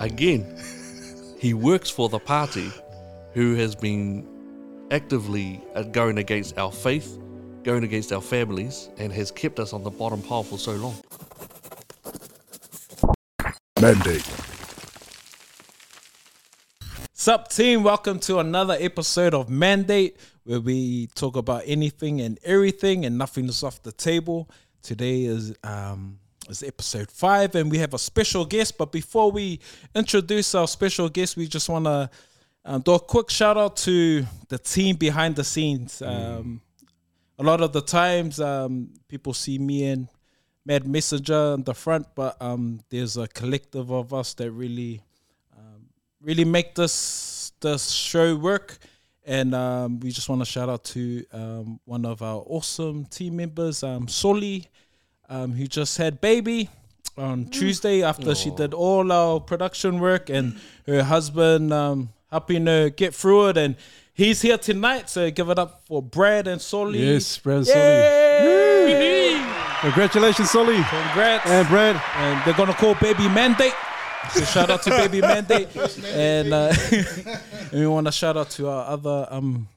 again, he works for the party who has been actively uh, going against our faith, going against our families, and has kept us on the bottom pile for so long. Mandate. Sup, team? Welcome to another episode of Mandate, where we talk about anything and everything, and nothing is off the table. Today is um is episode five, and we have a special guest. But before we introduce our special guest, we just want to um, do a quick shout out to the team behind the scenes. Um, a lot of the times, um, people see me and Mad Messenger in the front, but um, there's a collective of us that really really make this this show work. And um, we just want to shout out to um, one of our awesome team members, um, Soli, um, who just had baby on Tuesday after she did all our production work, and her husband um, helping her get through it. And he's here tonight, so give it up for Brad and Solly. Yes, Brad Yay! Congratulations, Sully Congrats. and Brad. and they're gonna call Baby Mandate. So shout out to Baby Mandate, and, uh, and we want to shout out to our other um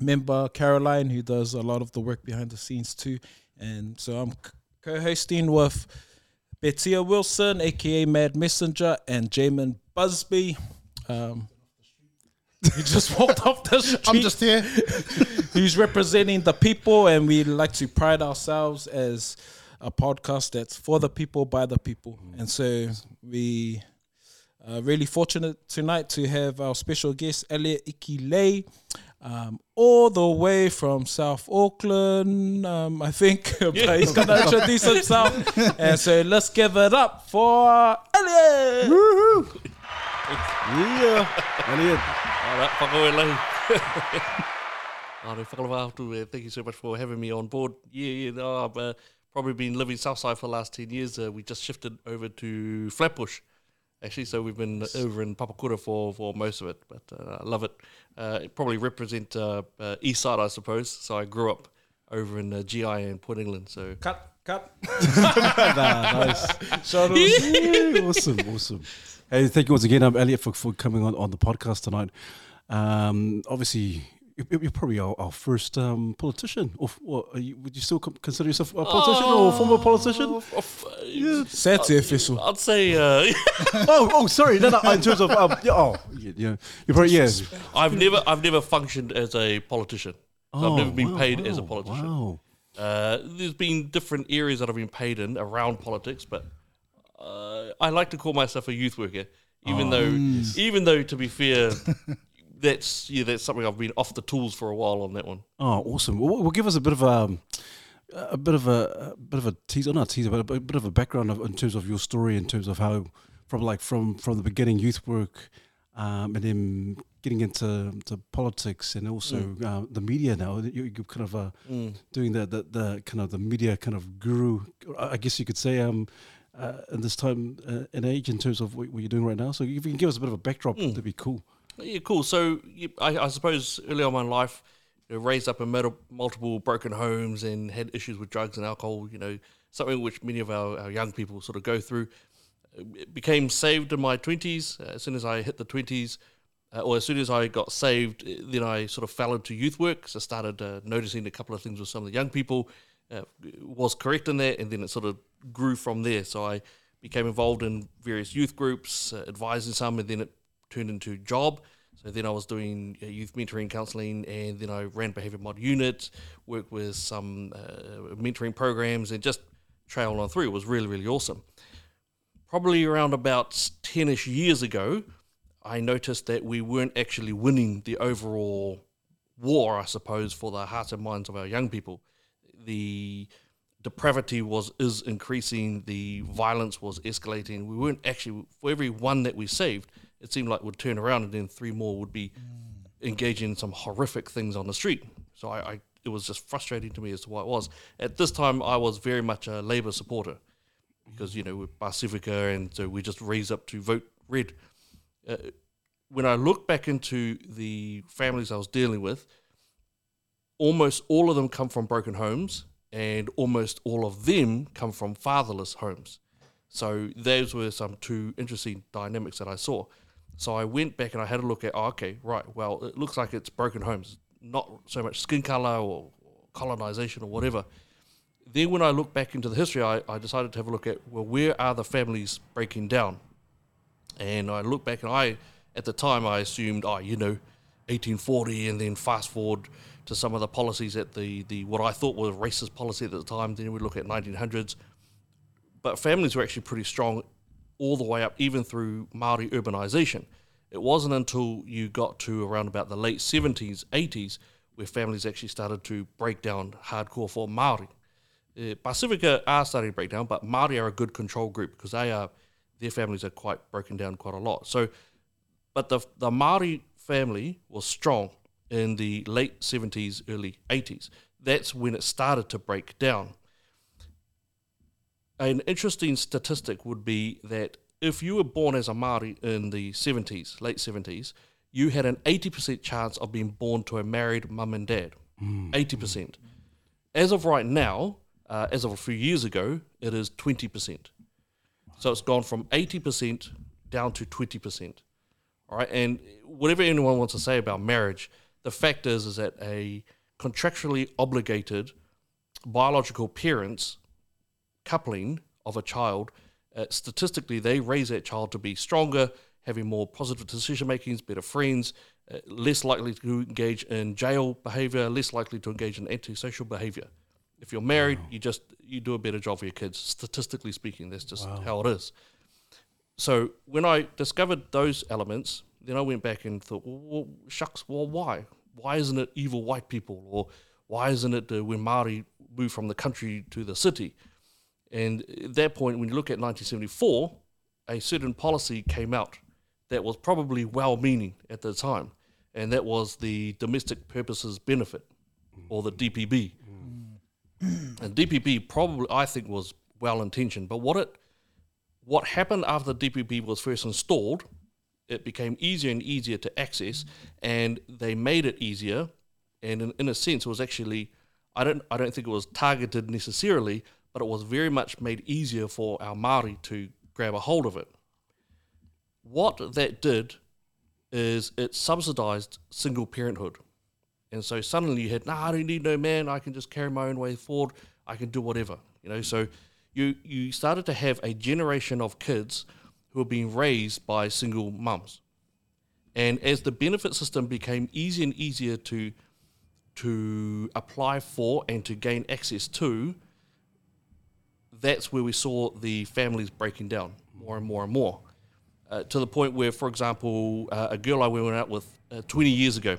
member Caroline, who does a lot of the work behind the scenes too. And so I'm c- co-hosting with Bettia Wilson, aka Mad Messenger, and Jamin Busby. Um, he just walked off the street. I'm just here. He's representing the people, and we like to pride ourselves as a podcast that's for the people by the people. And so we are really fortunate tonight to have our special guest Elliot Ikilei. Um, all the way from South Auckland, um, I think. but he's gonna introduce himself, and so let's give it up for Elliot. Yeah, Elliot. Alright, whakaoe lahi. Aare, whakalawa atu, uh, Thank you so much for having me on board. Yeah, yeah, no, I've uh, probably been living Southside for the last 10 years. Uh, we just shifted over to Flatbush, actually, so we've been over in Papakura for, for most of it, but uh, I love it. Uh, it probably represent uh, uh, East Side, I suppose. So I grew up over in uh, GI and Port England, so Cut, cut. Nah, nice. Yeah, awesome, awesome. Hey, thank you once again, um, Elliot, for, for coming on, on the podcast tonight. Um, obviously, you- you're probably our, our first um, politician. Or, or are you, would you still consider yourself a politician or a former politician? yeah. Sad official. I'd say uh, oh, oh, sorry. No, no. In terms of, um, yeah, oh, yeah, yeah. You're probably yes. I've never I've never functioned as a politician. So I've never been wow, paid as a politician. Wow. Uh, there's been different areas that I've been paid in around politics, but uh, I like to call myself a youth worker, even though, even though to be fair, that's yeah, that's something I've been off the tools for a while on that one. Oh, awesome. Well, well give us a bit of a, a bit of a, a bit of a teaser, not a teaser, but a, bit of a background of, in terms of your story, in terms of how, from like from from the beginning, youth work, um, and then getting into to politics, and also uh, the media now. You, you're kind of uh, doing the, the the kind of the media kind of guru, I guess you could say. Um, uh, in this time uh, and age, in terms of what, what you're doing right now, so if you can give us a bit of a backdrop, that'd be cool. Yeah, cool. So I, I suppose early on in life, you know, raised up in mul- multiple broken homes and had issues with drugs and alcohol. You know, something which many of our, our young people sort of go through. It became saved in my twenties. Uh, as soon as I hit the twenties, uh, or as soon as I got saved, uh, then I sort of fell into youth work. So I started uh, noticing a couple of things with some of the young people. Uh, was correct in that, and then it sort of grew from there. So I became involved in various youth groups, uh, advising some, and then it turned into job. So then I was doing uh, youth mentoring counselling, and then I ran behaviour mod unit, worked with some uh, mentoring programs, and just trailed on through. It was really, really awesome. Probably around about 10 ish years ago, I noticed that we weren't actually winning the overall war, I suppose, for the hearts and minds of our young people. The depravity was is increasing, the violence was escalating. We weren't actually for every one that we saved, it seemed like would turn around and then three more would be engaging in some horrific things on the street. So I, I it was just frustrating to me as to why it was. At this time I was very much a Labour supporter because you know we're Pacifica and so we just raised up to vote red. Uh, when I look back into the families I was dealing with, almost all of them come from broken homes, and almost all of them come from fatherless homes. So those were some two interesting dynamics that I saw. So I went back and I had a look at, oh, okay, right, well, it looks like it's broken homes, not so much skin color or colonization or whatever. Then when I look back into the history, I, I decided to have a look at, well, where are the families breaking down? And I look back and I, at the time, I assumed, oh, you know, 1840 and then fast forward to some of the policies at the, the what I thought was racist policy at the time. Then we look at 1900s. But families were actually pretty strong all the way up, even through Maori urbanization. It wasn't until you got to around about the late 70s, 80s, where families actually started to break down hardcore for Maori. Uh, Pacifica are starting to break down, but Maori are a good control group because they are their families are quite broken down quite a lot. So, but the the Maori family was strong in the late 70s, early 80s. That's when it started to break down. An interesting statistic would be that if you were born as a Maori in the 70s, late 70s, you had an 80% chance of being born to a married mum and dad. 80%. As of right now, uh, as of a few years ago, it is 20%. So it's gone from 80% down to 20%. All right. And whatever anyone wants to say about marriage, the fact is, is that a contractually obligated biological parents coupling of a child, uh, statistically, they raise that child to be stronger, having more positive decision makings, better friends, uh, less likely to engage in jail behavior, less likely to engage in antisocial behavior. If you're married, you just you do a better job for your kids. Statistically speaking, that's just how it is. So when I discovered those elements, then I went back and thought, well, well shucks, well, why? Why isn't it evil white people, or why isn't it uh, when Maori moved from the country to the city? And at that point, when you look at 1974, a certain policy came out that was probably well-meaning at the time, and that was the Domestic Purposes Benefit, or the DPB. Mm. And DPB probably, I think, was well-intentioned, but what it what happened after the DPB was first installed, it became easier and easier to access, and they made it easier. And in, in a sense, it was actually, I don't, I don't think it was targeted necessarily, but it was very much made easier for our Maori to grab a hold of it. What that did is it subsidized single parenthood. And so suddenly you had, nah, I don't need no man. I can just carry my own way forward. I can do whatever, you know. So you you started to have a generation of kids who were being raised by single mums. And as the benefit system became easier and easier to to apply for and to gain access to, that's where we saw the families breaking down more and more and more. Uh, to the point where, for example, uh, a girl I went out with uh, 20 years ago,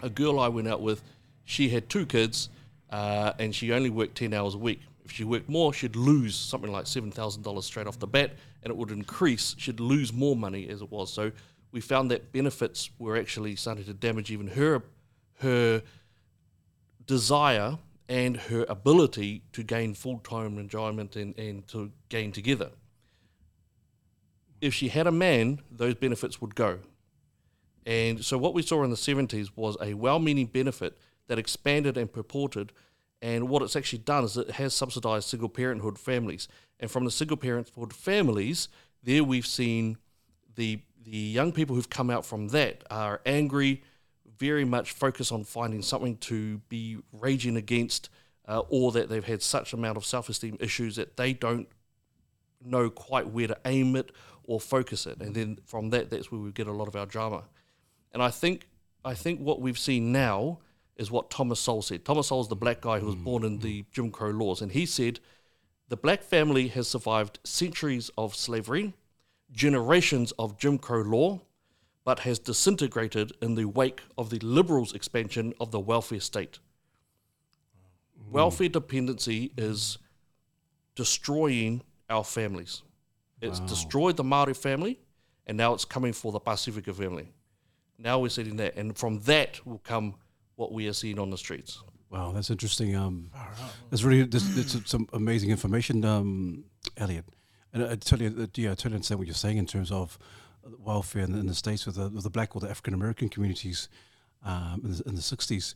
a girl I went out with, she had two kids uh, and she only worked 10 hours a week. If she worked more, she'd lose something like $7,000 straight off the bat and it would increase. She'd lose more money as it was. So we found that benefits were actually starting to damage even her, her desire and her ability to gain full time enjoyment and, and to gain together. If she had a man, those benefits would go. And so what we saw in the 70s was a well meaning benefit that expanded and purported. And what it's actually done is it has subsidized single parenthood families. And from the single parenthood families, there we've seen the the young people who've come out from that are angry, very much focus on finding something to be raging against, uh, or that they've had such amount of self esteem issues that they don't know quite where to aim it or focus it. And then from that, that's where we get a lot of our drama. And I think I think what we've seen now is what Thomas Sowell said. Thomas Sowell is the black guy who was born in the Jim Crow laws, and he said the black family has survived centuries of slavery, generations of Jim Crow law, but has disintegrated in the wake of the liberals' expansion of the welfare state. Welfare dependency is destroying our families. It's destroyed the Maori family, and now it's coming for the Pacifica family. Now we're seeing that, and from that will come what we are seeing on the streets. Wow, that's interesting. Um, that's really that's, that's some amazing information, um, Elliot. And I totally, uh, yeah, I totally understand what you're saying in terms of welfare in, in the states with the, with the black or the African American communities um, in, the, in the '60s.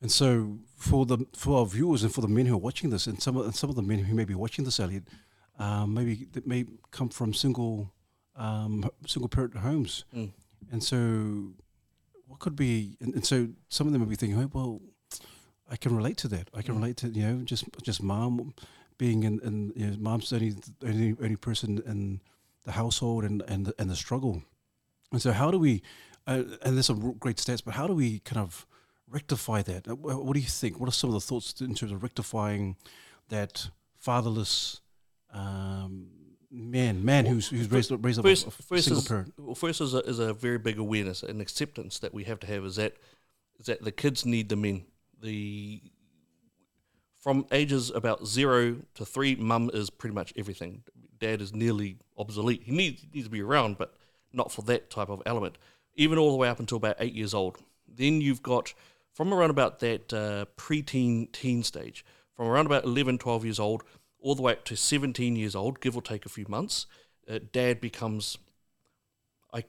And so, for the for our viewers and for the men who are watching this, and some of, and some of the men who may be watching this, Elliot, um, maybe that may come from single um, single parent homes, Mm. and so what could be? And, and so some of them will be thinking, oh, well, I can relate to that. I can Mm. relate to you know just just mom being in, in you know, mom's the only, only only person in the household and and the, and the struggle. And so how do we? Uh, and there's some great stats, but how do we kind of rectify that? Uh, What do you think? What are some of the thoughts in terms of rectifying that fatherless um, man, man who's who's raised up, raised up First, a, a first single is, parent? well, first is a, is a very big awareness and acceptance that we have to have is that is that the kids need the men. The from ages about zero to three, mum is pretty much everything. Dad is nearly obsolete. He needs, needs to be around, but not for that type of element. Even all the way up until about eight years old. Then you've got from around about that uh, preteen teen stage, from around about 11, 12 years old, all the way up to 17 years old, give or take a few months, uh, dad becomes I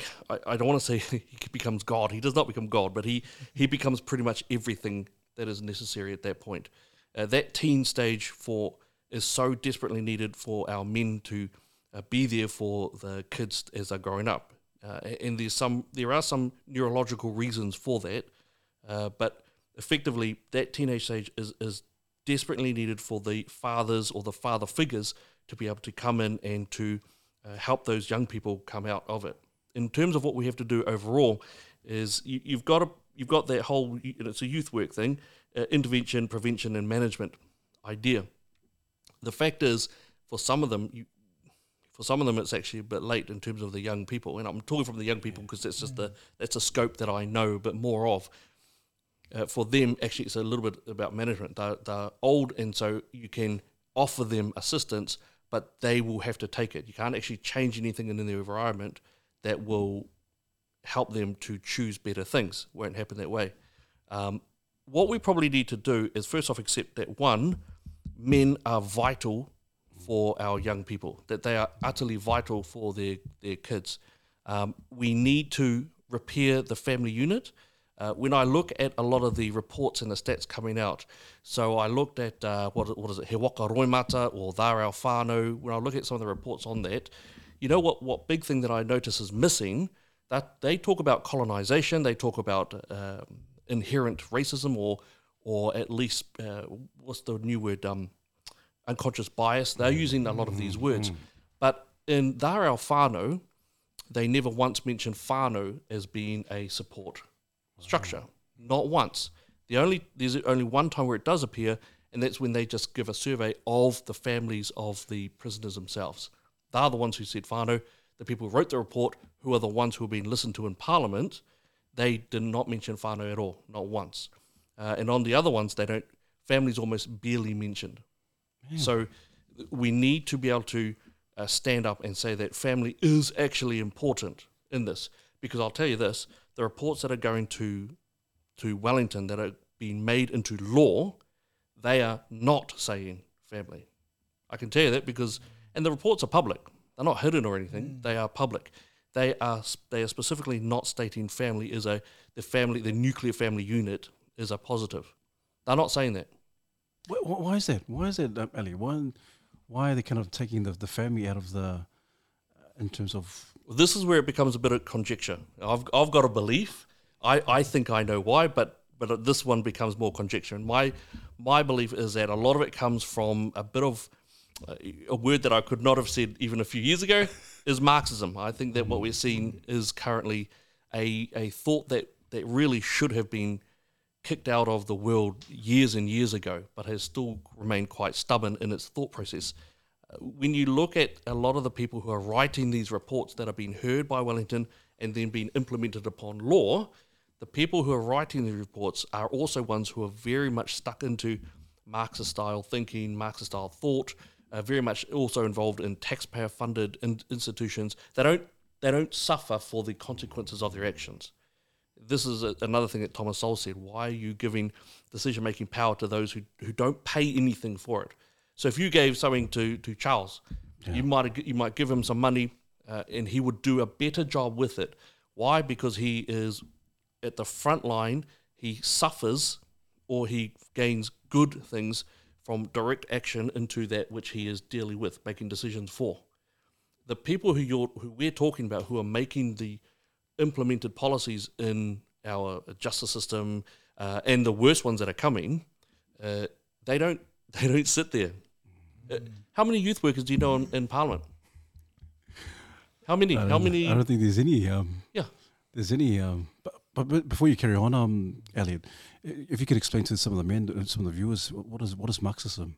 I don't want to say he becomes God. He does not become God, but he, he becomes pretty much everything that is necessary at that point. Uh, that teen stage for is so desperately needed for our men to uh, be there for the kids as they're growing up. Uh, and there's some there are some neurological reasons for that, uh, but effectively that teenage stage is, is desperately needed for the fathers or the father figures to be able to come in and to uh, help those young people come out of it. In terms of what we have to do overall, is you, you've got a you've got that whole it's a youth work thing, uh, intervention, prevention, and management idea. The fact is, for some of them, you, for some of them, it's actually a bit late in terms of the young people, and I'm talking from the young people because that's just the that's a scope that I know a bit more of. Uh, for them, actually, it's a little bit about management. They're, they're old, and so you can offer them assistance, but they will have to take it. You can't actually change anything in their environment that will help them to choose better things. Won't happen that way. Um, what we probably need to do is first off accept that one, men are vital for our young people, that they are utterly vital for their, their kids. Um, we need to repair the family unit. Uh, when I look at a lot of the reports and the stats coming out, so I looked at uh, what, what is it, He Roimata or Whānau, when I look at some of the reports on that, you know what, what big thing that I notice is missing, that they talk about colonization, they talk about um, inherent racism or or at least, uh, what's the new word, um, unconscious bias. They're using a lot of these words. But in Dharau Whānau, they never once mentioned Fano as being a support structure. Not once. The only there's only one time where it does appear, and that's when they just give a survey of the families of the prisoners themselves. They're the ones who said Fano. The people who wrote the report, who are the ones who have been listened to in Parliament, they did not mention Fano at all, not once. Uh, and on the other ones, they don't. Families almost barely mentioned. So we need to be able to uh, stand up and say that family is actually important in this. Because I'll tell you this: the reports that are going to to Wellington that are being made into law, they are not saying family. I can tell you that because, and the reports are public. They're not hidden or anything. They are public. They are they are specifically not stating family is a the family the nuclear family unit is a positive. They're not saying that. Why, why why is that? Why is that, um, Ali? Why, why are they kind of taking the, the family out of the, uh, in terms of, this is where it becomes a bit of conjecture. I've, I've got a belief. I, I think I know why, but but this one becomes more conjecture. And my my belief is that a lot of it comes from a bit of uh, a word that I could not have said even a few years ago is Marxism. I think that what we're seeing is currently a a thought that that really should have been kicked out of the world years and years ago, but has still remained quite stubborn in its thought process. Uh, When you look at a lot of the people who are writing these reports that are being heard by Wellington and then being implemented upon law, the people who are writing these reports are also ones who are very much stuck into Marxist style thinking, Marxist style thought, uh, very much also involved in taxpayer funded in- institutions. They don't they don't suffer for the consequences of their actions this is a, another thing that Thomas Sowell said. Why are you giving decision making power to those who, who don't pay anything for it? So if you gave something to, to Charles, you might you might give him some money, uh, and he would do a better job with it. Why? Because he is at the front line. He suffers, or he gains good things from direct action into that which he is dealing with, making decisions for. The people who you're who we're talking about who are making the implemented policies in our justice system uh, and the worst ones that are coming, uh, they don't they don't sit there. Uh, how many youth workers do you know in, in Parliament? How many? I How don't- many? I don't think there's any. Um, Yeah. There's any. Um, but, but, but before you carry on, um, Elliot, if you could explain to some of the men, uh, some of the viewers, what is what is Marxism?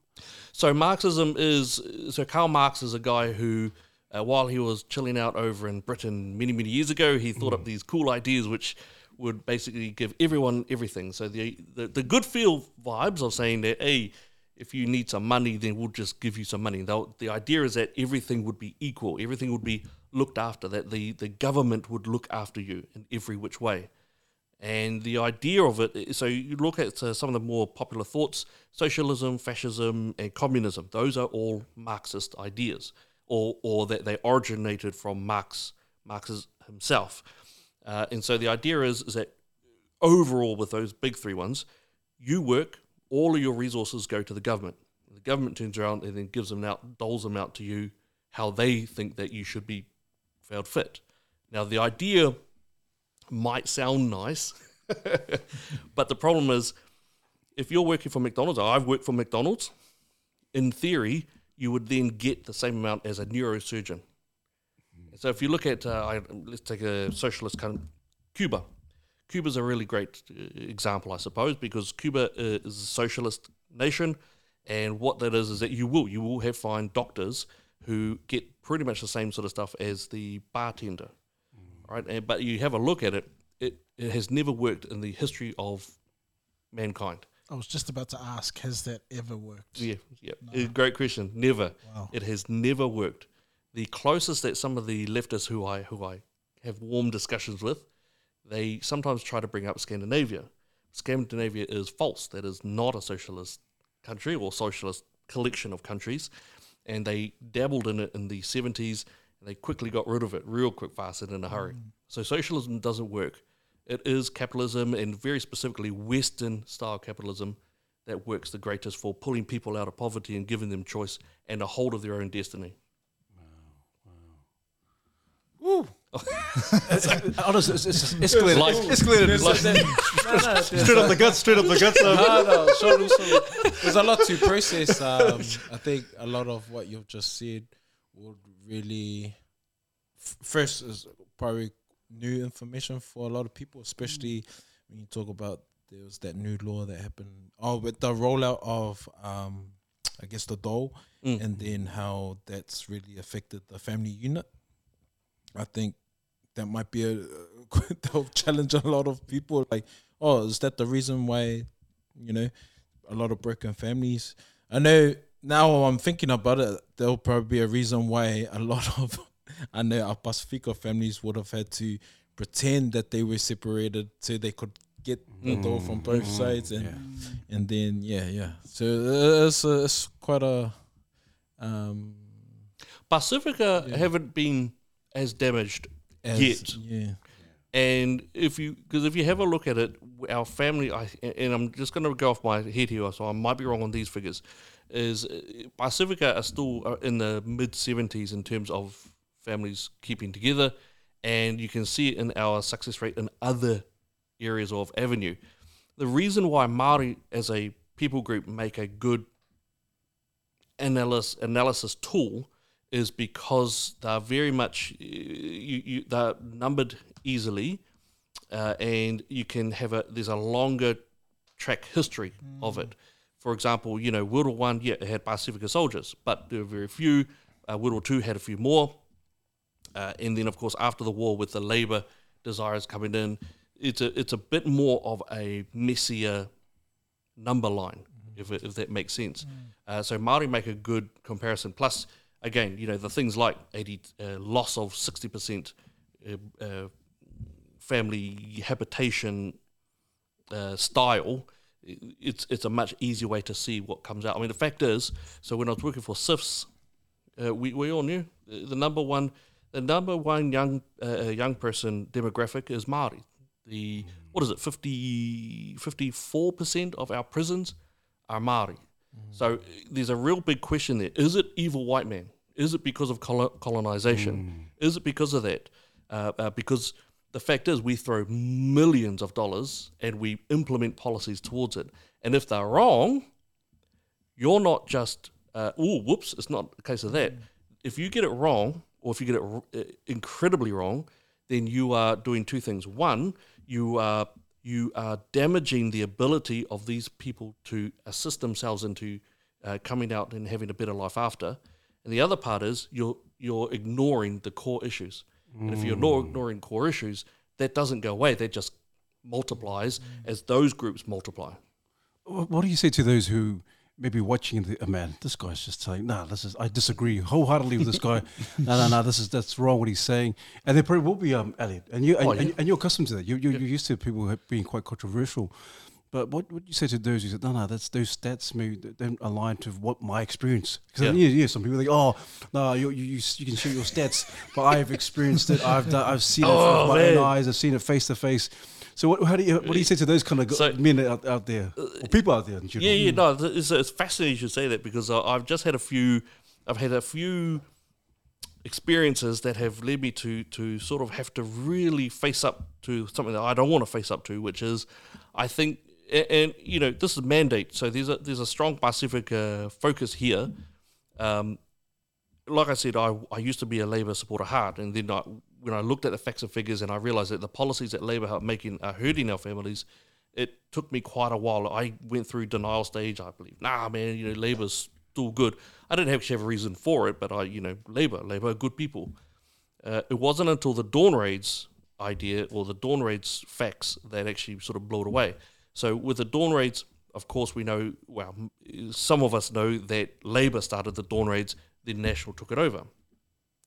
So Marxism is so Karl Marx is a guy who, uh, while he was chilling out over in Britain many many years ago, he thought up these cool ideas which would basically give everyone everything. So the the, the good feel vibes of saying that hey, if you need some money, then we'll just give you some money. They'll, the idea is that everything would be equal, everything would be looked after, that the the government would look after you in every which way. And the idea of it, so you look at uh, some of the more popular thoughts socialism, fascism, and communism. Those are all Marxist ideas, or, or that they originated from Marx, Marx himself. Uh, and so the idea is, is that overall, with those big three ones, you work, all of your resources go to the government. The government turns around and then gives them out, doles them out to you how they think that you should be found fit. Now, the idea might sound nice, but the problem is if you're working for McDonald's, I've worked for McDonald's, in theory, you would then get the same amount as a neurosurgeon. So if you look at, uh, I, let's take a socialist country, Cuba. Cuba's a really great uh, example, I suppose, because Cuba uh, is a socialist nation, and what that is is that you will you will have find doctors who get pretty much the same sort of stuff as the bartender, right? And, but you have a look at it, it it has never worked in the history of mankind. I was just about to ask, has that ever worked? Yeah, yeah. Uh, Great question. Never. Wow. It has never worked. The closest that some of the leftists who I who I have warm discussions with, they sometimes try to bring up Scandinavia. Scandinavia is false. That is not a socialist country or socialist collection of countries, and they dabbled in it in the seventies, and they quickly got rid of it real quick, fast, and in a hurry. So socialism doesn't work. It is capitalism, and very specifically Western style capitalism, that works the greatest for pulling people out of poverty and giving them choice and a hold of their own destiny. Oh, it's, it's, it's escalated. Like- escalated. straight up the guts. Straight up the guts. Um, no, no, so, so there's a lot to process. Um, I think a lot of what you've just said would really f- first is probably new information for a lot of people, especially when you talk about there was that new law that happened. Oh, with the rollout of um, I guess the dole, Mm. and then how that's really affected the family unit. I think that might be a that'll challenge a lot of people. Like, oh, is that the reason why, you know, a lot of broken families? I know now I'm thinking about it, there'll probably be a reason why a lot of I know our Pacifica families would have had to pretend that they were separated so they could get the dough from both sides and and then yeah yeah. So uh, it's, uh, it's quite a um Pacifica Yeah. haven't been as damaged as, Yet. yeah. And if you, because if you have a look at it, our family, I, and I'm just going to go off my head here, so I might be wrong on these figures, is uh, Pacifica are still uh, in the mid 70s in terms of families keeping together, and you can see it in our success rate in other areas of Avenue. The reason why Maori as a people group make a good analysis analysis tool is because they're very much you, you they're numbered easily, uh, and you can have a there's a longer track history of it. For example, you know World War One, yeah, it had Pacifica soldiers, but there were very few. Uh, World War Two had a few more, uh, and then of course after the war with the Labour desires coming in, it's a it's a bit more of a messier number line, if it, if that makes sense. Uh, so Maori make a good comparison. Plus, again, you know the things like eighty uh, loss of sixty percent uh, uh, family habitation uh, style. It's it's a much easier way to see what comes out. I mean, the fact is, so when I was working for CYFS, uh, we we all knew the number one the number one young uh, young person demographic is Maori. The what is it 54 percent of our prisons are Maori. So uh, there's a real big question there. Is it evil white man? Is it because of colo- colonization? Is it because of that? Uh, uh, because the fact is, we throw millions of dollars and we implement policies towards it. And if they're wrong, you're not just, uh, oh, whoops, it's not a case of that. If you get it wrong, or if you get it r- uh, incredibly wrong, then you are doing two things. One, you are you are damaging the ability of these people to assist themselves into uh, coming out and having a better life after. And the other part is you're you're ignoring the core issues. And if you're not ignoring core issues, that doesn't go away. That just multiplies as those groups multiply. What do you say to those who maybe watching the oh, man? This guy's just saying, nah, this is I disagree wholeheartedly with this guy. no, no, no, this is that's wrong what he's saying. And there probably will be um Elliot, and you and, Oh, yeah. and, and you're accustomed to that. You you you're used to people being quite controversial. But what would you say to those who said, no, no, that's those stats maybe don't align to what my experience? Because Yeah. yeah. yeah, some people are like, oh, no, you, you, you, can share your stats, but I've experienced it. I've done, I've seen it Oh, with my own eyes. I've seen it face to face. So what, how do you what do you say to those kind of So- men out, out there, or people out there in general? Yeah, yeah, no, it's, it's fascinating you should say that because I- I've just had a few, I've had a few experiences that have led me to to sort of have to really face up to something that I don't want to face up to, which is, I think, a- and, you know, this is mandate, so there's a there's a strong Pacific uh, focus here. Um, like I said, I, I used to be a Labour supporter hard, and then I, when I looked at the facts and figures and I realised that the policies that Labour are making are hurting our families, it took me quite a while. I went through denial stage. I believe, nah, man, you know, Labour's still good. I didn't actually have a reason for it, but I, you know, Labour, Labour are good people. Uh, it wasn't until the Dawn Raids idea or the Dawn Raids facts that actually sort of blew it away. So with the Dawn Raids, of course, we know, well, some of us know that Labour started the Dawn Raids, then National took it over.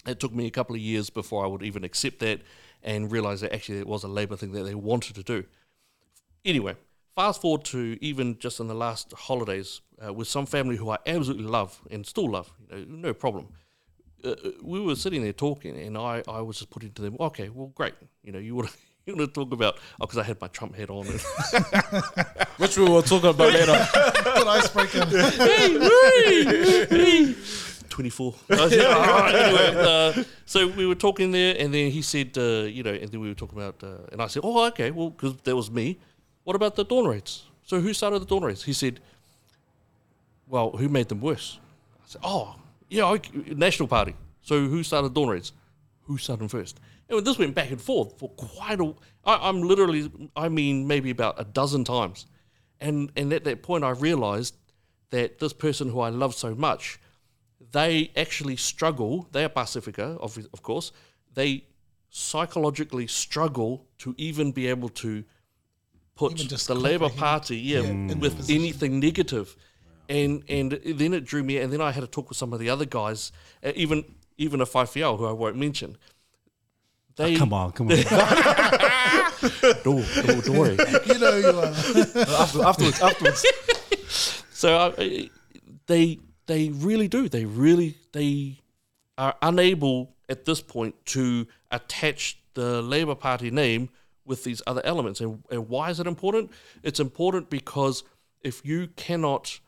It took me a couple of years before I would even accept that and realise that actually it was a Labour thing that they wanted to do. Anyway, fast forward to even just in the last holidays uh, with some family who I absolutely love and still love, you know, no problem. Uh, uh, we were sitting there talking, and I, I was just putting to them, okay, well, great. You know, you want to you want to talk about, oh, because I had my Trump hat on. And, Which we will talk about later. Good icebreaker. hey, hey, hey. 24. I said, "All right," anyway, uh, so we were talking there, and then he said, uh, you know, and then we were talking about, uh, and I said, oh, okay, well, because that was me. What about the dawn raids? So who started the dawn raids? He said, well, who made them worse? I said, oh, yeah, okay, National Party. So who started dawn raids? Who started them first? And this went back and forth for quite a. I, I'm literally, I mean, maybe about a dozen times, and and at that point, I realised that this person who I love so much, they actually struggle. They are Pacifica, of, of course. They psychologically struggle to even be able to put just the Labour Party, yeah, yeah, with anything negative. And and then it drew me, and then I had to talk with some of the other guys, uh, even even a Fifiel, who I won't mention. They, Come on, come on. don't, don't, don't worry. you know you are. After, afterwards, afterwards. So uh, they they really do. They really they are unable at this point to attach the Labour Party name with these other elements. And, and why is it important? It's important because if you cannot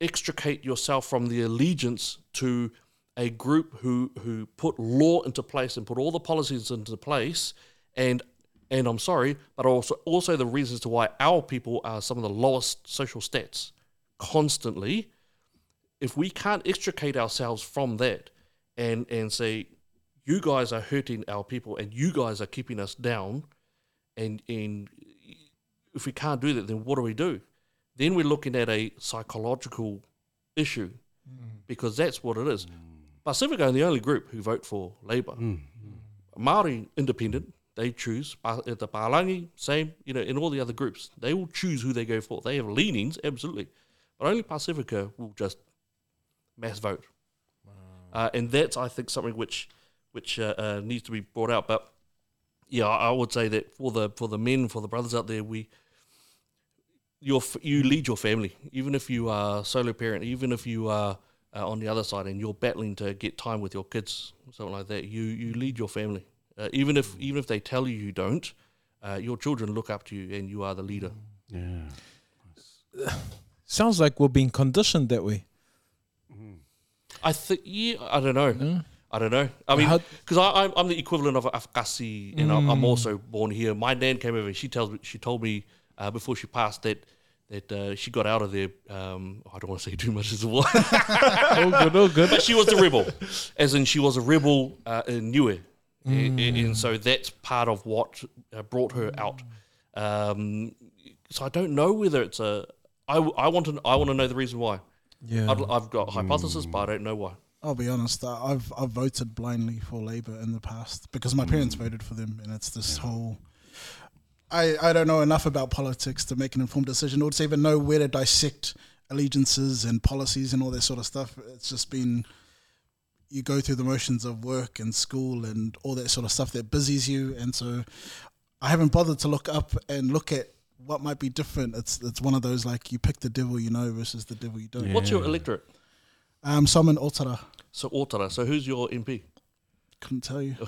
extricate yourself from the allegiance to a group who who put law into place and put all the policies into place and and I'm sorry, but also also the reasons to why our people are some of the lowest social stats constantly. If we can't extricate ourselves from that and and say, you guys are hurting our people and you guys are keeping us down, and and if we can't do that, then what do we do? Then we're looking at a psychological issue mm. because that's what it is. Mm. Pacifica are the only group who vote for Labour. Mm. Maori independent, they choose. The Palangi, same. You know, in all the other groups, they will choose who they go for. They have leanings, absolutely, but only Pacifica will just mass vote. Uh, and that's, I think, something which which uh, uh, needs to be brought out. But yeah, I would say that for the for the men, for the brothers out there, we you lead your family, even if you are solo parent, even if you are uh, on the other side and you're battling to get time with your kids, something like that. You you lead your family, uh, even if even if they tell you you don't. Uh, your children look up to you, and you are the leader. Yeah. Sounds like we're being conditioned that way. I think yeah, I don't know. Yeah. I don't know. I mean, because I'm I'm the equivalent of afakasi, and I'm, I'm also born here. My nan came over. She tells me she told me uh, before she passed that that uh, she got out of there. Um, I don't want to say too much as well, oh, good, oh, good. but she was a rebel, as in she was a rebel uh, in Niue, and, and so that's part of what uh, brought her out. Um, so I don't know whether it's a. I, I want to I want to know the reason why. Yeah. I'd, I've got a hypothesis, but I hmm. don't know why. I'll be honest. I- I've I've voted blindly for Labour in the past because my parents hmm. voted for them, and it's this whole. I I don't know enough about politics to make an informed decision, or to even know where to dissect allegiances and policies and all that sort of stuff. It's just been. You go through the motions of work and school and all that sort of stuff that busies you, and so I haven't bothered to look up and look at what might be different. It's it's one of those like you pick the devil you know versus the devil you don't. What's your electorate? Um, so I'm in Otara. So Otara. So who's your MP? Couldn't tell you.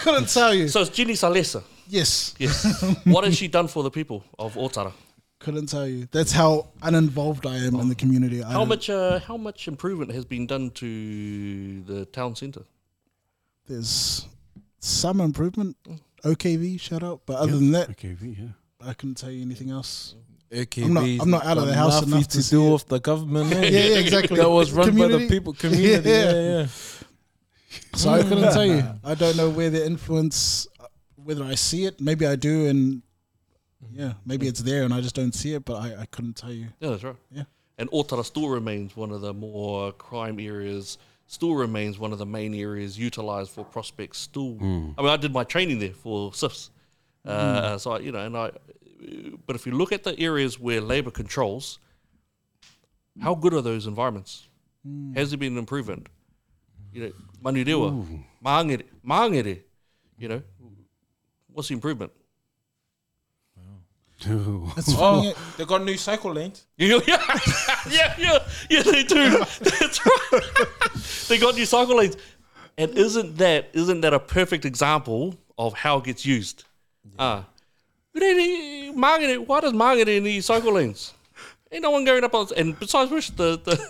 Couldn't tell you. So it's Jenny Salesa. Yes, Yes. what has she done for the people of Otara? couldn't tell you. That's how uninvolved I am in the community. I How don't- much? Uh, how much improvement has been done to the town centre? There's some improvement. OKV, shout out. But other than that, Okay, V, yeah. I couldn't tell you anything else. AKB I'm not- I'm not out of the house nothing enough to, to see do it. with the government. eh? Yeah, yeah, exactly. That was run by the people, community. Yeah. yeah, yeah. So I couldn't tell you. I don't know where the influence, whether I see it. Maybe I do, and yeah, maybe it's there, and I just don't see it. But I, I couldn't tell you. Yeah, that's right. Yeah. And Otara still remains one of the more crime areas. Still remains one of the main areas utilised for prospects. Still, hmm. I mean, I did my training there for CYFS. Uh, hmm. So I, you know, and I. But if you look at the areas where Labor controls, how good are those environments? Hmm. Has there been an improvement? You know, Manurewa, Maangere, Maangere, you know, what's the improvement? Ooh. It's Oh, they got new cycle lanes. Yeah, yeah, yeah, yeah, yeah, they do. That's right. they got new cycle lanes, and isn't that isn't that a perfect example of how it gets used? Ah, really, Margaret, why does Margaret need cycle lanes? Ain't no one going up on. And besides which, the the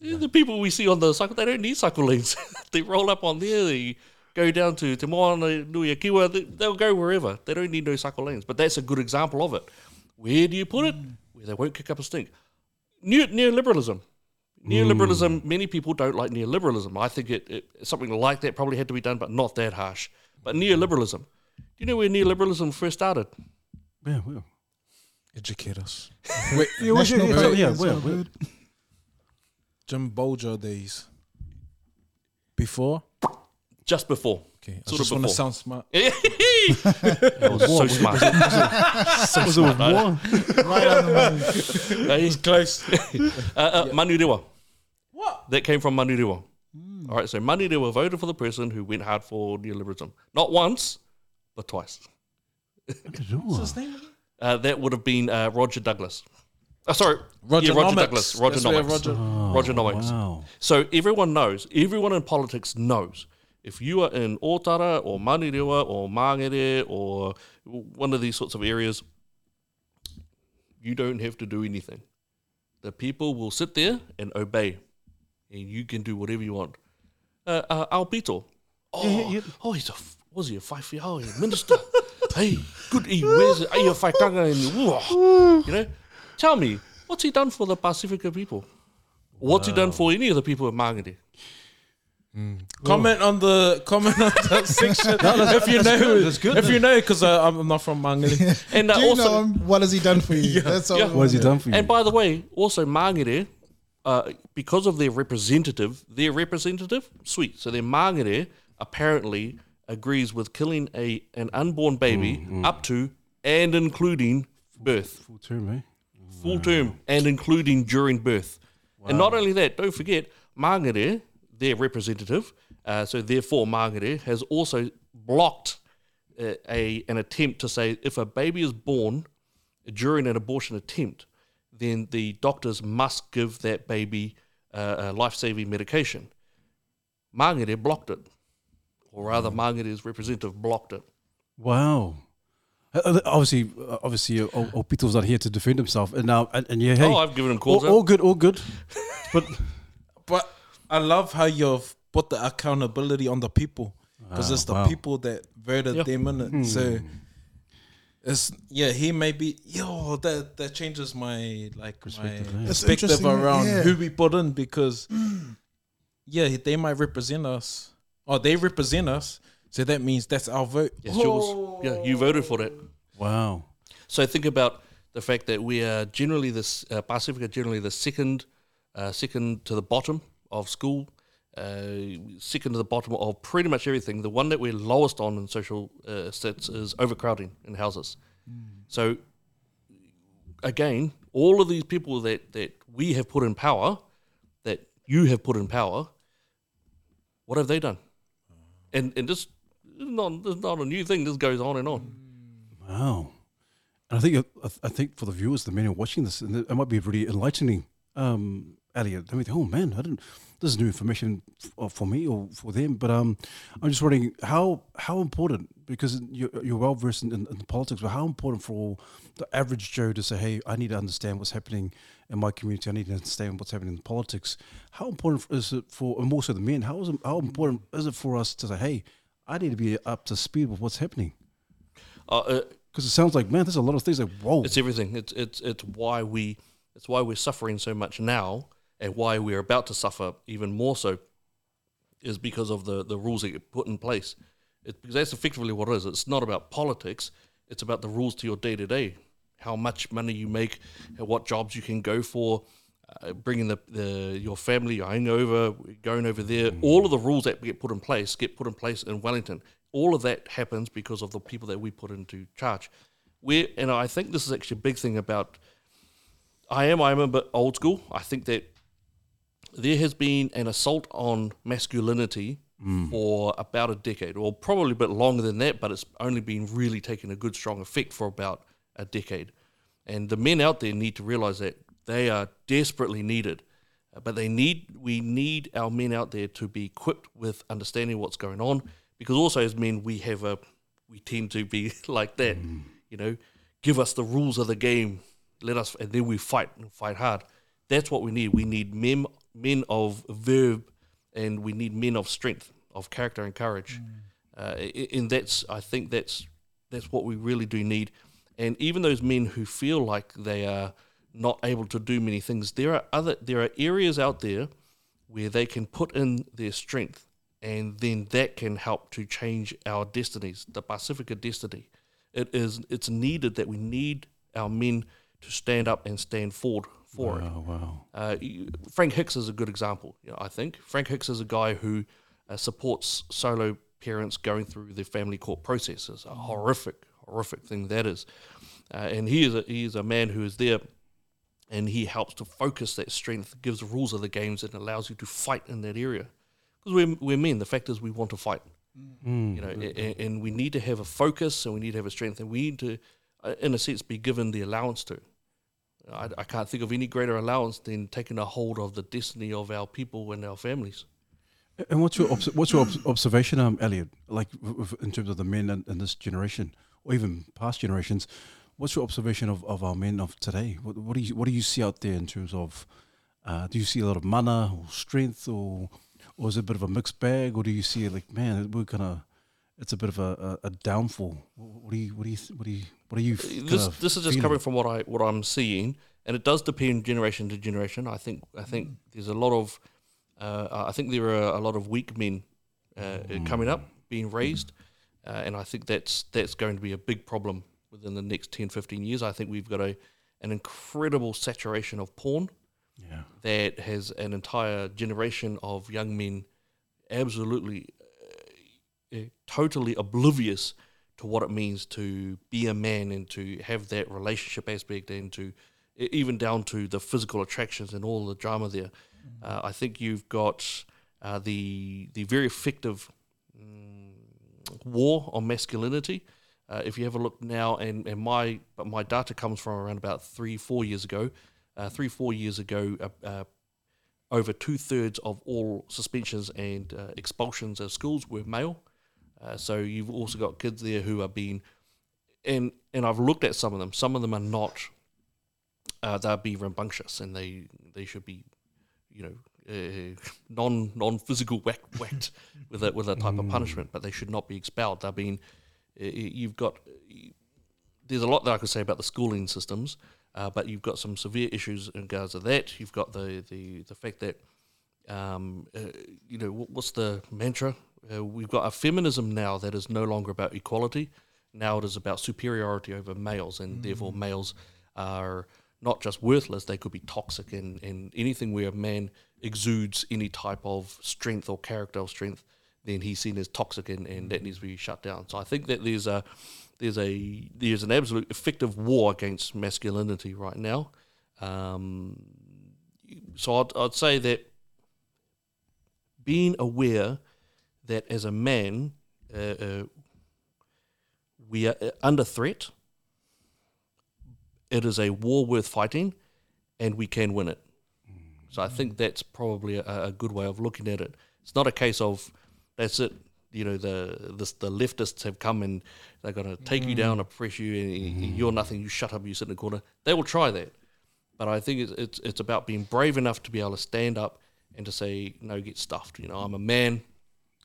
the people we see on the cycle, they don't need cycle lanes. they roll up on there. They go down to Te Moana, Nui Kiwa. They, they'll go wherever. They don't need no cycle lanes. But that's a good example of it. Where do you put it? Where they won't kick up a stink. Neo, neoliberalism. Neoliberalism, many people don't like neoliberalism. I think it, it something like that probably had to be done, but not that harsh. But neoliberalism. Do you know where neoliberalism first started? Yeah, well. Educate us. Yeah, well, National yeah, Park yeah, is well, not well. good. Jim Bolger days. Before? Just before. Okay. I Sort of just want to before. sound smart. that was so smart. so Was smart. war? Right on the money. Hey, Close. uh, uh, Manurewa. what? That came from Manurewa. All right, so Manurewa voted for the person who went hard for neoliberalism. Not once, but twice. What's his name again? Uh, that would have been uh, Roger Douglas. Oh, sorry, Roger yeah, Rogernomics. Douglas. Roger That's where Nomics. Roger- Rogernomics. Wow. So everyone knows, everyone in politics knows, if you are in Otara or Manurewa or Mangere or one of these sorts of areas, you don't have to do anything. The people will sit there and obey, and you can do whatever you want. Uh, uh, Aupito. Oh, Yeah, yeah. oh, he's a, was he a five oh, he's a minister? hey, good, he wears a a faitaga and, you know, tell me, what's he done for the Pacifica people? What's he done for any of the people of Mangere? Comment on the comment on that section if you know. good, that's good. If you know, because I'm not from Mangere. And uh, Do you also, know him? What has he done for you? That's all. Yeah. What has he done for you? And by the way, also Mangere, uh, because of their representative, their representative, sweet. So their Mangere apparently agrees with killing a an unborn baby up to and including birth, Full term, eh? full term, and including during birth. And not only that, don't forget, Mangere, their representative, uh, so therefore Mangere has also blocked uh, a an attempt to say if a baby is born during an abortion attempt, then the doctors must give that baby uh, a life saving medication. Mangere blocked it, or rather, Mangere's representative blocked it. Wow. Uh, uh, obviously, uh, obviously, uh, Aupito's not here to defend himself, and now, and, and yeah, hey, oh, I've given him all, calls. all out. good, all good. But But I love how you've put the accountability on the people because it's the wow. people that voted Yeah. them in it. So it's yeah, he may be yo that that changes my like Perspective, my yeah. Perspective around yeah. who we put in because yeah, they might represent us or they represent us. So that means that's our vote. Yes, yours. Yeah, you voted for that. wow, So think about the fact that we are generally this uh, Pacific are generally the second, uh, second to the bottom of school, uh, second to the bottom of pretty much everything. The one that we're lowest on in social uh, stats is overcrowding in houses. So again, all of these people that that we have put in power, that you have put in power, what have they done? And and this is not this is not a new thing. This goes on and on. wow. And I think I think for the viewers, the men who are watching this, and it might be really enlightening. Um, Elliot, may think, "Oh man, I didn't. This is new information f- for me or for them." But um, I'm just wondering how how important because you're, you're well versed in, in, in politics, but how important for the average Joe to say, "Hey, I need to understand what's happening in my community. I need to understand what's happening in politics." How important is it for, and more so the men? How is it, how important is it for us to say, "Hey, I need to be up to speed with what's happening"? Uh, uh, Because it sounds like, man, there's a lot of things like, whoa. It's everything. It's it's it's why we it's why we're suffering so much now, and why we're about to suffer even more so, is because of the the rules that get put in place. It, because that's effectively what it is. It's not about politics. It's about the rules to your day to day, how much money you make, what jobs you can go for, uh, bringing the, the your family, going over, going over there. All of the rules that get put in place get put in place in Wellington. All of that happens because of the people that we put into charge. We and I think this is actually a big thing about. I am I am a bit old school. I think that there has been an assault on masculinity for about a decade, or probably a bit longer than that, but it's only been really taking a good strong effect for about a decade. And the men out there need to realize that they are desperately needed. Uh, But they need we need our men out there to be equipped with understanding what's going on, because also as men we have a we tend to be like that, you know. Give us the rules of the game, let us, and then we fight and fight hard. That's what we need. We need men men of verb, and we need men of strength, of character and courage. Uh, and that's I think that's that's what we really do need. And even those men who feel like they are not able to do many things, there are other there are areas out there where they can put in their strength, and then that can help to change our destinies, the Pacifica destiny. It is it's needed that we need our men to stand up and stand forward for it. wow, wow. Uh, Frank Hicks is a good example. I think Frank Hicks is a guy who uh, supports solo parents going through the family court processes. A horrific, horrific thing that is. Uh, and he is a, he is a man who is there, and he helps to focus that strength, gives the rules of the games, and allows you to fight in that area. Because we're, we're men. The fact is, we want to fight you know, and, and we need to have a focus and we need to have a strength, and we need to, uh, in a sense, be given the allowance to. I, I can't think of any greater allowance than taking a hold of the destiny of our people and our families. And what's your obs- what's your obs- observation, um, Elliot? Like in terms of the men in, in this generation, or even past generations, what's your observation of, of our men of today? What, what do you what do you see out there in terms of? Uh, do you see a lot of mana or strength, or or is it a bit of a mixed bag, or do you see like man, we're kind of it's a bit of a, a, a downfall? What do you what do you what do you what are you? This this is just feeling? coming from what I what I'm seeing, and it does depend generation to generation. I think I think there's a lot of uh, I think there are a lot of weak men uh, coming up being raised, uh, and I think that's that's going to be a big problem within the next 10, 15 years. I think we've got a an incredible saturation of porn Yeah. that has an entire generation of young men absolutely uh, uh, totally oblivious to what it means to be a man and to have that relationship aspect and to even down to the physical attractions and all the drama there. Uh, I think you've got uh, the the very effective mm, war on masculinity. Uh, if you have a look now, and, and my but my data comes from around about three four years ago. Uh, three four years ago, uh, uh, over two thirds of all suspensions and uh, expulsions at schools were male. Uh, so you've also got kids there who are being and and I've looked at some of them. Some of them are not. Uh, they'll be rambunctious, and they they should be, you know, uh, non non physical whack, whacked with a with a type of punishment, but they should not be expelled. They're being, uh, you've got. There's a lot that I could say about the schooling systems, uh, but you've got some severe issues in regards to that. You've got the the the fact that, um, uh, you know, wh- what's the mantra? Uh, we've got a feminism now that is no longer about equality. Now it is about superiority over males, and therefore males are not just worthless; they could be toxic. And, and anything where a man exudes any type of strength or character of strength, then he's seen as toxic, and, and that needs to be shut down. So I think that there's a there's a there's an absolute effective war against masculinity right now. Um, so I'd, I'd say that being aware that as a man uh, uh, we are uh, under threat. It is a war worth fighting, and we can win it. So I think that's probably a, a good way of looking at it. It's not a case of that's it. You know, the this, the leftists have come and they're going to take you down, oppress you, and you're nothing. You shut up. You sit in the corner. They will try that, but I think it's, it's it's about being brave enough to be able to stand up and to say no, get stuffed. You know, I'm a man.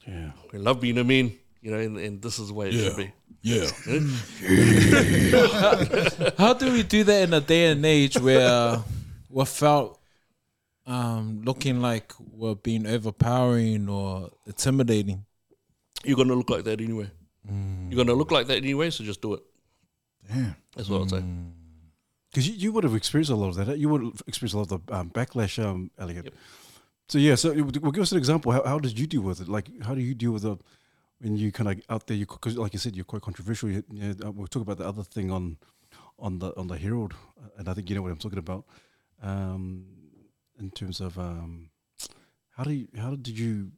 Yeah. I love being a man. You know, and, and this is the way it should be. Yeah. How do we do that in a day and age where without um, looking like we're being overpowering or intimidating? You're going to look like that anyway. You're going to look like that anyway, so just do it. Damn. That's what I'd say. Because you, you would have experienced a lot of that. You would have experienced a lot of the um, backlash, um, Elliot. So yeah, so it well, give us an example. How, how did you deal with it? Like, how do you deal with the when you kind of out there? Because, like you said, you're quite controversial. You, you, uh, we'll talk about the other thing on on the on the Herald, uh, and I think you know what I'm talking about. Um, in terms of um, how do you how did you?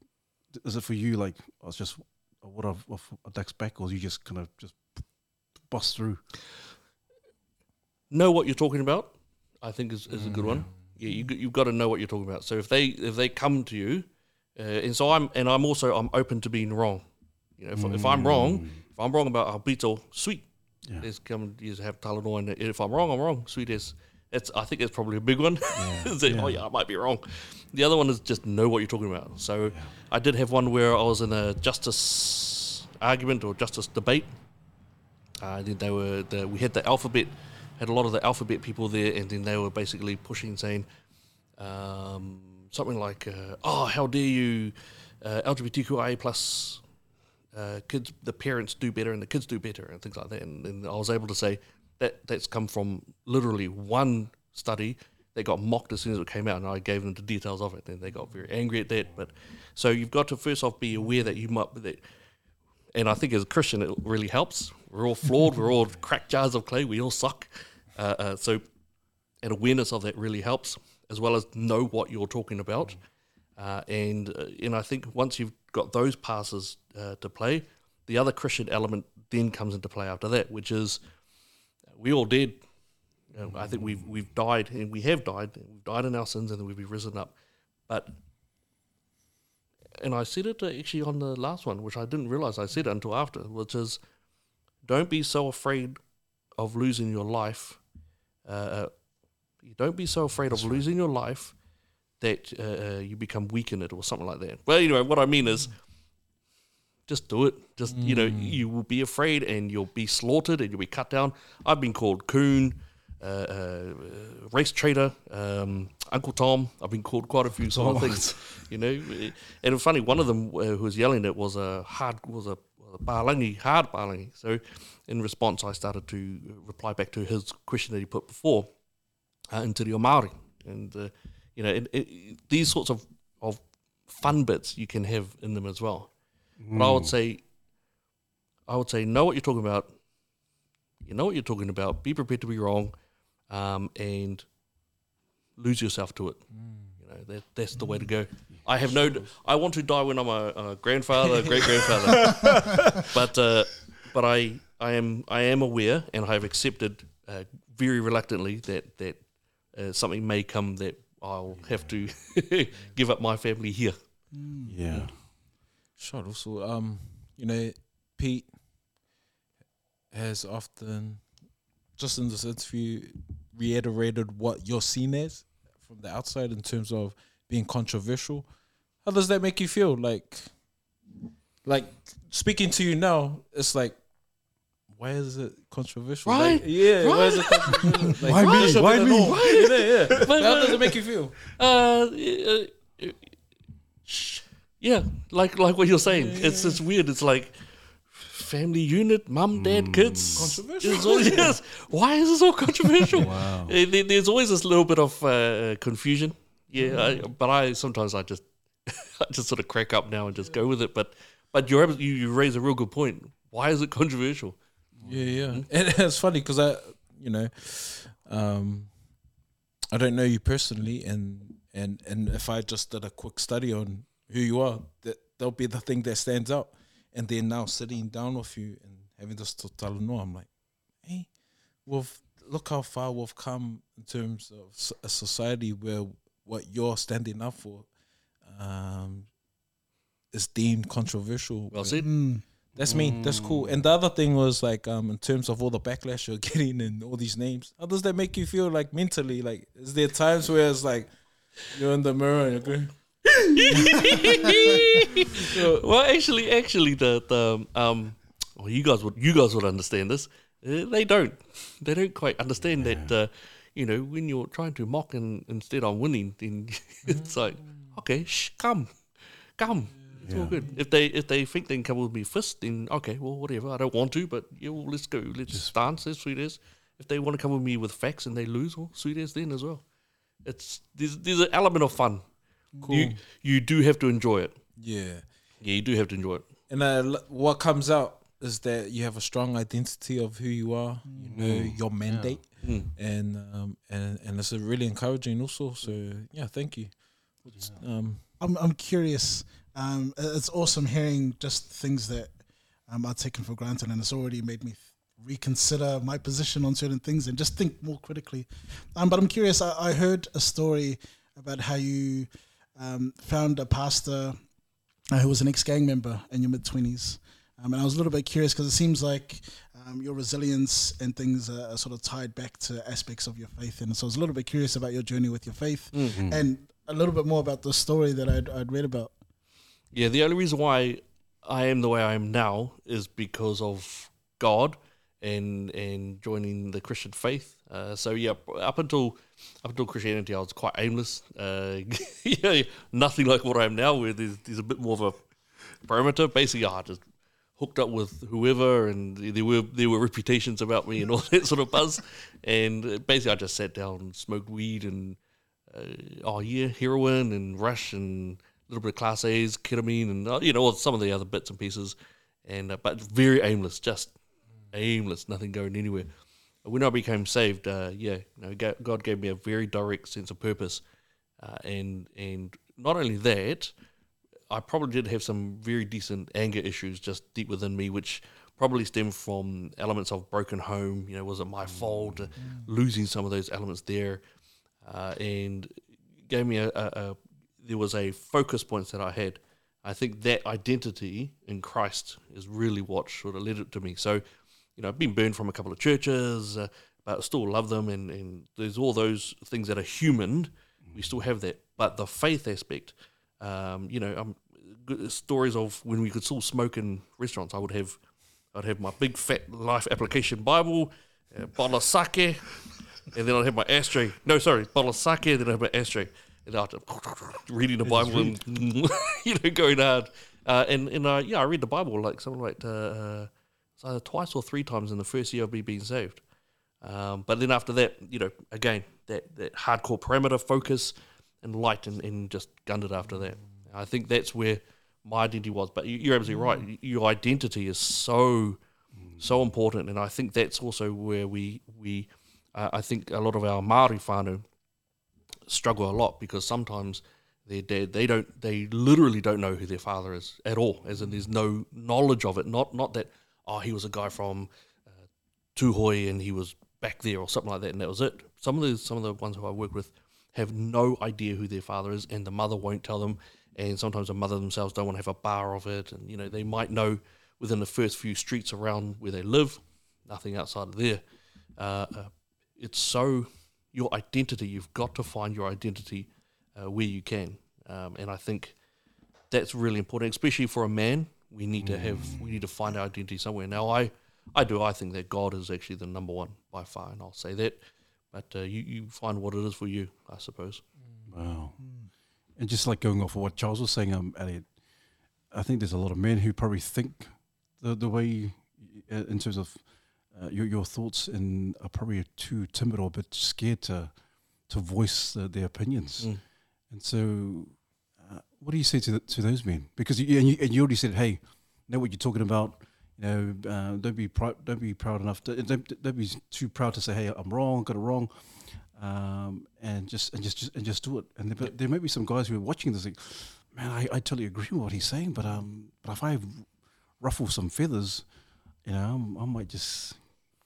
Is it for you like I was just a what of a back, or you just kind of just bust through? Know what you're talking about. I think is, is a good one. Yeah, you you've got to know what you're talking about. So if they if they come to you, uh, and so I'm and I'm also I'm open to being wrong. You know, if, if I'm wrong, if I'm wrong about Aupito, sweet. Yeah. Let's come you just have Tylenol, and if I'm wrong, I'm wrong. Sweet as. It's, I think it's probably a big one. Is that, Oh yeah, I might be wrong. The other one is just know what you're talking about. So I did have one where I was in a justice argument or justice debate, uh, they were the, we had the alphabet, had a lot of the alphabet people there, and then they were basically pushing, saying um, something like, uh, "Oh, how dare you, uh, LGBTQIA plus uh, kids, the parents do better and the kids do better, and things like that." And, and I was able to say that that's come from literally one study that got mocked as soon as it came out, and I gave them the details of it, and they got very angry at that. But so you've got to first off be aware that you might that and I think as a Christian, it really helps. We're all flawed. we're all cracked jars of clay. We all suck. Uh, uh, so, an awareness of that really helps, as well as know what you're talking about. Uh, and uh, and I think once you've got those passes uh, to play, the other Christian element then comes into play after that, which is we all dead. You know, I think we've we've died, and we have died. We've died in our sins, and then we've risen up. But and I said it uh, actually on the last one, which I didn't realize I said until after, which is don't be so afraid of losing your life. Uh, uh, don't be so afraid of losing your life that uh, uh, you become weak in it or something like that. Well, anyway, what I mean is just do it. Just, you know, you will be afraid and you'll be slaughtered and you'll be cut down. I've been called coon, uh, uh, race traitor, um, Uncle Tom. I've been called quite a few sort of things, you know. And it's funny, one of them uh, who was yelling it was a hard, was a, a Palangi, hard Palangi. So in response, I started to reply back to his question that he put before uh, into the Māori. And, uh, you know, it, it, these sorts of, of fun bits you can have in them as well. But I would say, I would say, know what you're talking about. You know what you're talking about. Be prepared to be wrong, um, and lose yourself to it. You know that that's the way to go. I have no. I want to die when I'm a, a grandfather, great grandfather. but uh, but I I am I am aware, and I have accepted uh, very reluctantly that that uh, something may come that I'll have to give up my family here. Yeah. Sure. Also, um, you know, Pete, has often, just in this interview, reiterated what you're seen as from the outside in terms of being controversial. How does that make you feel? Like, like speaking to you now, it's like, why is it controversial? Like, Right, yeah. Why is it right. controversial? Like, Why me? it should be Why the me? norm. Yeah, yeah. But- How but- does it make you feel? Uh, uh, yeah, like like what you're saying. It's it's weird. It's like family unit, mum, dad, kids. Controversial. All, yes. Why is this all controversial? Wow. There- There's always this little bit of uh, confusion. Yeah, I, but I sometimes I just I just sort of crack up now and just go with it. But but you're you, you raise a real good point. Why is it controversial? Yeah, yeah. And it's funny because I, you know, um, I don't know you personally, and and and if I just did a quick study on who you are, that that'll be the thing that stands out. And then now sitting down with you and having this total no. I'm like, hey, we've look how far we've come in terms of a society where what you're standing up for um, is deemed controversial. Well But- said. Mm. that's me. That's cool. And the other thing was like, um, in terms of all the backlash you're getting and all these names, how does that make you feel like mentally? Like, is there times where it's like you're in the mirror and you're going, well, actually, actually, the the um, well, you guys would you guys would understand this. Uh, they don't. They don't quite understand that. Uh, you know, when you're trying to mock and instead I'm winning, then it's like, okay, shh, come, come. It's all good. If they if they think they can come with me first, then okay, well, whatever. I don't want to, but yeah, well, let's go. Let's just dance. As sweet as. If they want to come with me with facts and they lose, well, sweet as then as well. It's there's there's an element of fun. You you do have to enjoy it. yeah. Yeah, you do have to enjoy it. And uh, what comes out is that you have a strong identity of who you are, you know, your mandate, and um, and and it's a really encouraging also. So yeah, thank you. Um, I'm I'm curious. Um, it's awesome hearing just things that um, are taken for granted, and it's already made me reconsider my position on certain things and just think more critically. Um, but I'm curious. I, I heard a story about how you um, found a pastor uh, who was an ex-gang member in your mid twenties, um, and I was a little bit curious because it seems like um, your resilience and things are, are sort of tied back to aspects of your faith, and so I was a little bit curious about your journey with your faith and a little bit more about the story that I'd, I'd read about. Yeah, the only reason why I am the way I am now is because of God and and joining the Christian faith. Uh, so yeah, up until up until Christianity, I was quite aimless. Uh, yeah, nothing like what I am now, where there's, there's a bit more of a parameter. Basically, I just hooked up with whoever, and there were there were reputations about me and all that sort of buzz. And uh, basically, I just sat down smoked weed and uh, oh yeah, heroin and rush and a little bit of class A's, ketamine, and uh, you know some of the other bits and pieces, and uh, but very aimless, just aimless, nothing going anywhere. When I became saved, uh, yeah, you know, God gave me a very direct sense of purpose, uh, and and not only that, I probably did have some very decent anger issues just deep within me, which probably stem from elements of broken home. You know, was it my fault? Uh, losing some of those elements there, uh, and gave me a, a, a there was a focus points that I had. I think that identity in Christ is really what sort of led it to me. So, you know, I've been burned from a couple of churches, uh, but I still love them, and, and there's all those things that are human. We still have that, but the faith aspect, um, you know, um, good stories of when we could still smoke in restaurants. I would have, I'd have my big fat life application Bible, a bottle of sake, and then I'd have my ashtray. No, sorry, bottle of sake, then I'd have my ashtray. And after reading the Bible and you know going hard, uh, and and uh, yeah, I read the Bible like something like uh, either twice or three times in the first year of me being saved. Um, but then after that, you know, again that that hardcore parameter focus and light and, and just gunned it after that. I think that's where my identity was. But you- you're absolutely right. Your identity is so so important, and I think that's also where we we uh, I think a lot of our Maori whānau struggle a lot because sometimes their dad they don't they literally don't know who their father is at all, as in there's no knowledge of it. Not not that oh he was a guy from uh, Tūhoe and he was back there or something like that, and that was it. Some of the some of the ones who I work with have no idea who their father is, and the mother won't tell them. And sometimes the mother themselves don't want to have a bar of it, and you know they might know within the first few streets around where they live, nothing outside of there. Uh, uh, it's so your identity. You've got to find your identity uh, where you can, um, and I think that's really important, especially for a man. We need to have we need to find our identity somewhere. Now, I I do. I think that God is actually the number one by far, and I'll say that. But uh, you you find what it is for you, I suppose. Wow. And just like going off of what Charles was saying, um, Elliot, I think there's a lot of men who probably think the the way uh, in terms of uh, your your thoughts and are probably too timid or a bit scared to to voice uh, their opinions. Mm. And so, what do you say to the, to those men? Because you and, you and you already said, hey, know what you're talking about. You know, uh, don't be proud. Don't be proud enough. To, don't, don't be too proud to say, "Hey, I'm wrong. Got it wrong." um, and just and just, just and just do it. And there, but there may be some guys who are watching this, like, man, I, I totally agree with what he's saying, but um, but if I ruffle some feathers, you know, I might just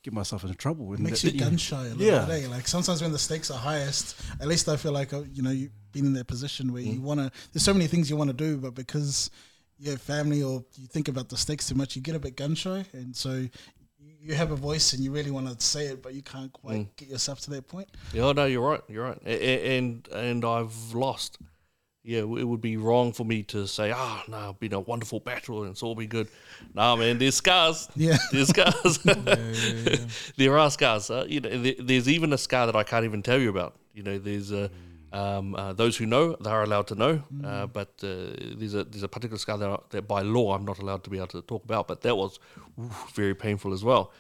get myself into trouble. And makes that- you gun shy a little Yeah. bit. Eh? Like sometimes when the stakes are highest, at least I feel like uh, you know you've been in that position where you want to. There's so many things you want to do, but because you have family or you think about the stakes too much, you get a bit gun shy, and so you have a voice and you really want to say it, but you can't quite get yourself to that point. Yeah, no, you're right. You're right. A- a- And and I've lost. Yeah, it would be wrong for me to say, ah, no, it's been a wonderful battle and it's all been good. Nah, man, there's scars. Yeah. There's scars. there are scars. Uh, you know, there, there's even a scar that I can't even tell you about. You know, there's uh, um, uh, those who know they are allowed to know, uh, but uh, there's a there's a particular scar that, I- that by law I'm not allowed to be able to talk about. But that was oof, very painful as well.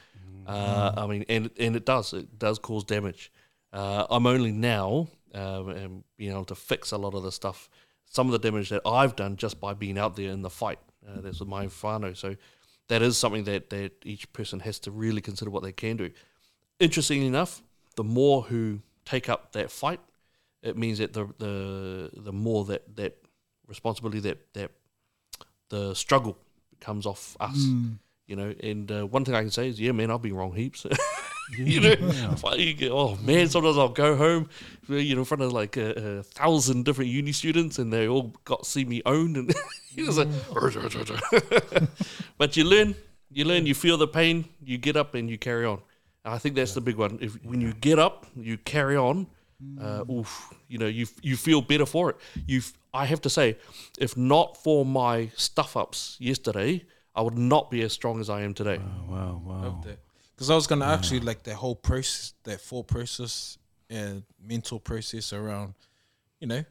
Uh, I mean, and and it does it does cause damage. Uh, I'm only now um, and being able to fix a lot of the stuff, some of the damage that I've done just by being out there in the fight. Uh, that's with my whānau. So that is something that, that each person has to really consider what they can do. Interestingly enough, the more who take up that fight, it means that the the the more that that responsibility that that the struggle comes off us. You know, and uh, one thing I can say is, yeah, man, I've been wrong heaps. you know, if I- you get- oh man, sometimes I'll go home, you know, in front of like a, a thousand different uni students, and they all got see me owned, and it was like, but you learn, you learn, you feel the pain, you get up and you carry on. I think that's the big one. If when you get up, you carry on. Uh, oof, you know, you you feel better for it. You, I have to say, if not for my stuff ups yesterday, I would not be as strong as I am today. wow, wow. Because I was gonna ask you like that whole process, that full process and mental process around, you know,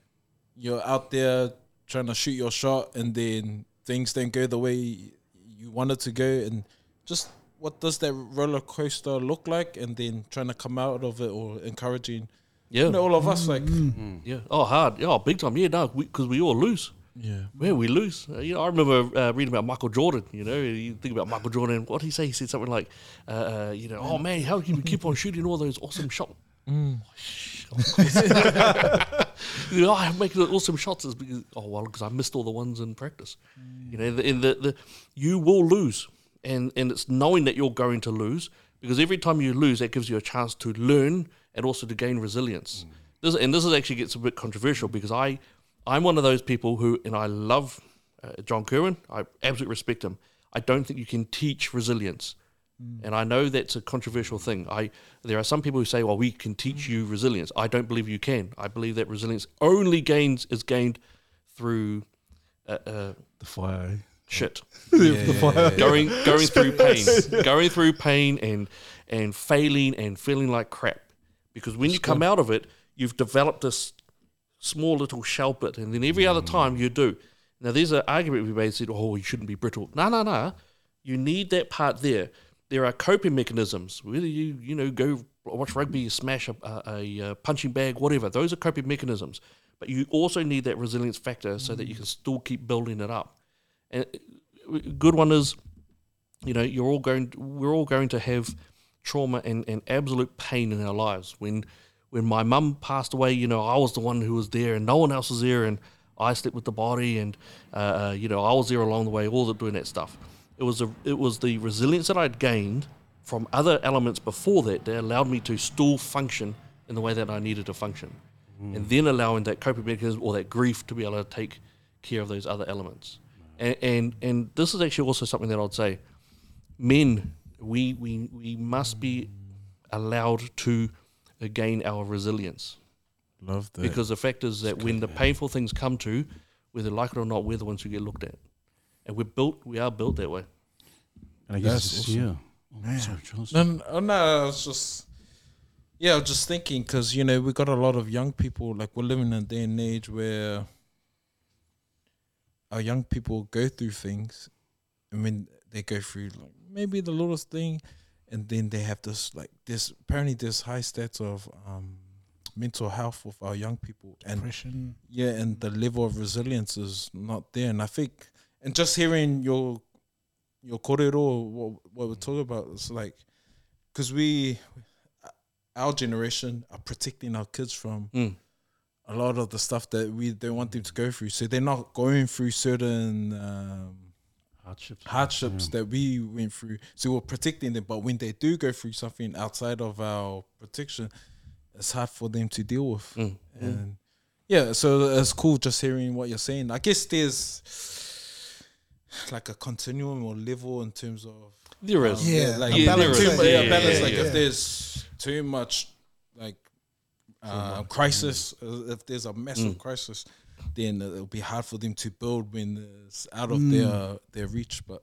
you're out there trying to shoot your shot and then things don't go the way you wanted to go, and just what does that roller coaster look like, and then trying to come out of it or encouraging, Yeah, you know, all of us like, mm-hmm. mm. yeah. Oh, hard. Yeah, big time. Yeah, no, because we, all lose. Yeah, Yeah, we lose. Uh, you know, I remember uh, reading about Michael Jordan. You know, you think about Michael Jordan. What did he say? He said something like, uh, uh, "You know, oh man, how can you keep on shooting all those awesome shots?" you know, I'm making awesome shots is because oh well, because I missed all the ones in practice. You know, the, in the, the you will lose, and and it's knowing that you're going to lose because every time you lose, that gives you a chance to learn and also to gain resilience. This and this is actually gets a bit controversial because I I'm one of those people who and I love uh, John Kirwan. I absolutely respect him. I don't think you can teach resilience. And I know that's a controversial thing. I there are some people who say, "Well, we can teach you resilience." I don't believe you can. I believe that resilience only gains is gained through uh, uh, The fire. shit, the fire. going going through pain, going through pain and and failing and feeling like crap. Because when you come out of it, you've developed this small little shell bit, and then every other time you do. Now, there's an argument we made said, "Oh, you shouldn't be brittle." No, no, no. You need that part there. There are coping mechanisms. Whether you you know go watch rugby, smash a, a, a punching bag, whatever. Those are coping mechanisms. But you also need that resilience factor so that you can still keep building it up. And uh, good one is, you know, you're all going. We're all going to have trauma and, and absolute pain in our lives. When when my mum passed away, you know, I was the one who was there, and no one else was there, and I slept with the body, and uh, uh, you know, I was there along the way, all the doing that stuff. It was a, it was the resilience that I'd gained from other elements before that that allowed me to still function in the way that I needed to function, and then allowing that coping mechanism or that grief to be able to take care of those other elements. And, and and this is actually also something that I'd say men we we we must be allowed to uh, gain our resilience Love that. because the fact is that when the painful things come to, whether like it or not, we're the ones who get looked at, and we're built. We are built that way. And I guess That's it's, awesome. yeah. Oh, Man. sorry, Charles. No, no, no, it's just yeah, I was just thinking because you know we got a lot of young people. Like we're living in a day and age where our young people go through things. I mean, they go through like maybe the littlest thing, and then they have this like this. Apparently, there's high stats of um, mental health with our young people, and Depression. yeah, and the level of resilience is not there. And I think, and just hearing your your korero, what what we're talking about, it's like, because we, our generation are protecting our kids from Mm. a lot of the stuff that we don't want them to go through. So they're not going through certain um, Hardships. hardships that we went through. So we're protecting them. But when they do go through something outside of our protection, it's hard for them to deal with. Mm. And yeah, so it's cool just hearing what you're saying. I guess there's like a continuum or level in terms of There is. um, Yeah, like a balance too there. mu- yeah, Yeah, balance. yeah, like yeah. if there's too much like uh, crisis, uh, if there's a massive Mm. crisis, then it'll be hard for them to build when it's out of Mm. their their reach. But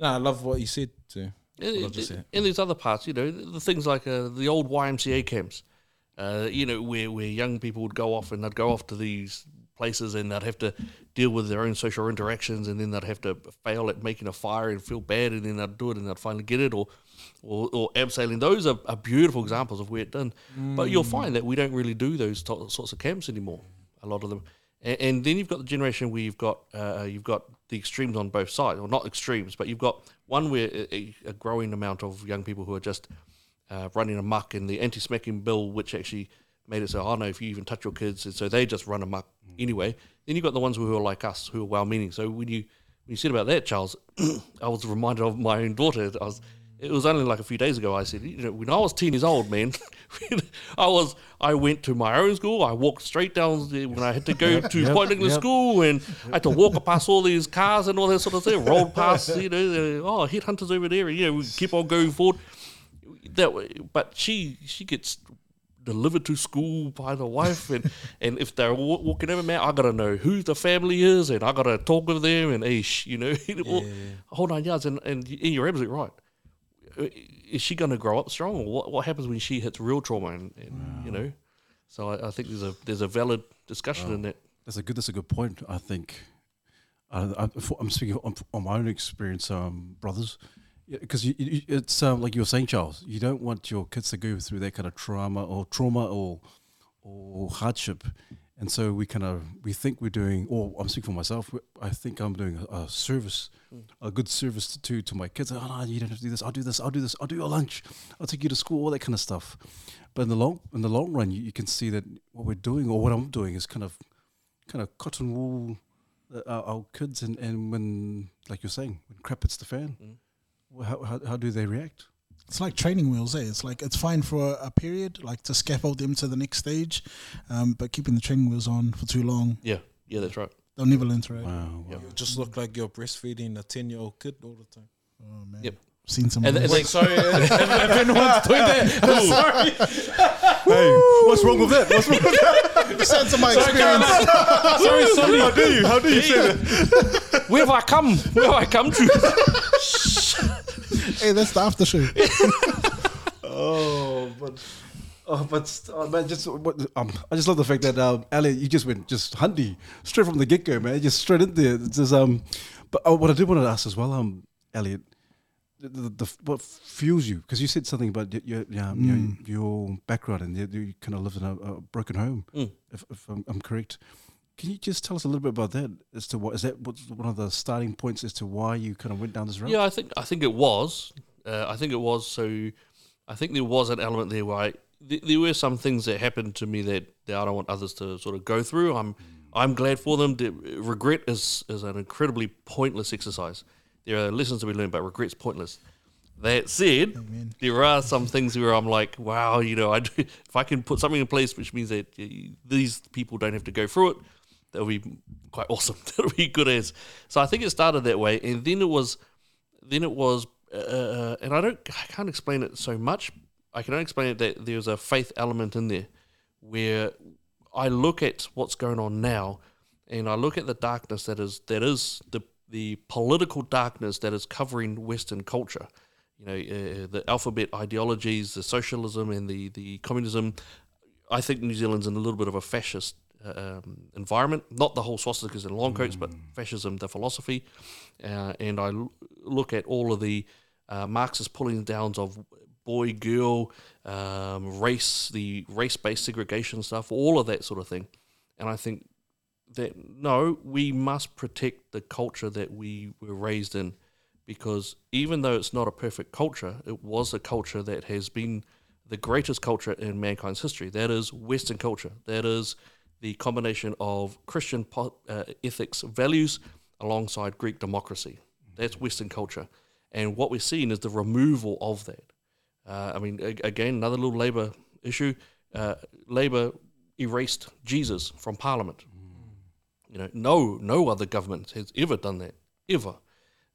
no, I love what you said too. In, What I'll in these other parts, you know, the, the things like uh, the old YMCA camps, uh, you know, where, where young people would go off and they'd go off to these places and they'd have to deal with their own social interactions and then they'd have to fail at making a fire and feel bad and then they'd do it and they'd finally get it or or, or abseiling. Those are, are beautiful examples of where it's done. But you'll find that we don't really do those to- sorts of camps anymore, a lot of them. And, and then you've got the generation where you've got uh, you've got the extremes on both sides, or not extremes, but you've got one where a, a- growing amount of young people who are just uh, running amok in the anti-smacking bill, which actually made it so, oh no, if you even touch your kids, and so they just run amok anyway. Then you've got the ones who are like us, who are well-meaning. So when you when you said about that, Charles, I was reminded of my own daughter. I was. It was only like a few days ago. I said, you know, when I was ten years old, man, I was. I went to my own school. I walked straight down the, when I had to go to yep, Point England yep. school, and I had to walk past all these cars and all that sort of thing. Rolled past, you know, the, oh, headhunters over there, and you know, we keep on going forward. That way, but she she gets delivered to school by the wife, and and if they're wa- walking over, man, I gotta know who the family is, and I gotta talk with them, and ish, you know, all, whole nine yards. And and you're absolutely right. Is she gonna grow up strong, or what? What happens when she hits real trauma, and, and you know? So I, I think there's a there's a valid discussion in that. That's a good. That's a good point. I think. I, I, I'm speaking on, on my own experience, um, brothers, because you, it's um, like you were saying, Charles. You don't want your kids to go through that kind of trauma or trauma or or hardship, and so we kind of we think we're doing. Or I'm speaking for myself. I think I'm doing a, a service, a good service to to my kids. Oh no, you don't have to do this. I'll do this. I'll do this. I'll do your lunch. I'll take you to school. All that kind of stuff. But in the long in the long run, you, you can see that what we're doing or what I'm doing is kind of kind of cotton wool uh, our, our kids and, and when like you're saying when crap hits the fan Mm. well, how, how, how do they react It's like training wheels, eh? It's like it's fine for a, a period, like to scaffold them to the next stage, um, but keeping the training wheels on for too long, Yeah, yeah, that's right. they'll never learn to ride. wow, wow. Yeah. You just look like you're breastfeeding a ten year old kid all the time. Oh man, Yep. seen some. And, of and those. Sorry, if, if anyone's doing that, I'm sorry. hey what's wrong with that what's wrong with that Sounds to my experience. sorry, sorry. how do you how do you say that where have I come? Where have I come to? Hey, that's the after show. oh but Oh, but oh, man, just what, um, I just love the fact that um, Ali, you just went just hundy straight from the get go, man. Just straight in there. It's just, um, but uh, what I did want to ask as well, um, Elliot, the, the, the what fuels you? Because you said something about your your, your, your, your background and you, you kind of lived in a, a broken home, Mm. if, if I'm, I'm correct. Can you just tell us a little bit about that? As to what is that? What's one of the starting points as to why you kind of went down this road? Yeah, I think I think it was. Uh, I think it was. So, I think there was an element there where I, th- there were some things that happened to me that, that I don't want others to sort of go through. I'm I'm glad for them. The- regret is is an incredibly pointless exercise. There are lessons to be learned, but regret's pointless. That said, Amen. there are some things where I'm like, wow, you know, I do, if I can put something in place which means that these people don't have to go through it, that would be quite awesome. that would be good as. So I think it started that way, and then it was, then it was uh, and I don't, I can't explain it so much. I can only explain it that there's a faith element in there, where I look at what's going on now, and I look at the darkness that is that is the the political darkness that is covering Western culture. You know, uh, the alphabet ideologies, the socialism, and the the communism. I think New Zealand's in a little bit of a fascist uh, um, environment. Not the whole swastikas and long coats, but fascism, the philosophy. Uh, and I l- look at all of the uh, Marxist pulling downs of boy, girl, um, race, the race-based segregation stuff, all of that sort of thing. And I think that no, we must protect the culture that we were raised in, because even though it's not a perfect culture, it was a culture that has been the greatest culture in mankind's history. That is Western culture. That is the combination of Christian po- uh, ethics, values, alongside Greek democracy. That's Western culture. And what we're seeing is the removal of that. Uh, I mean, a- again, another little Labour issue. Uh, Labour erased Jesus from Parliament. You know, no, no other government has ever done that, ever.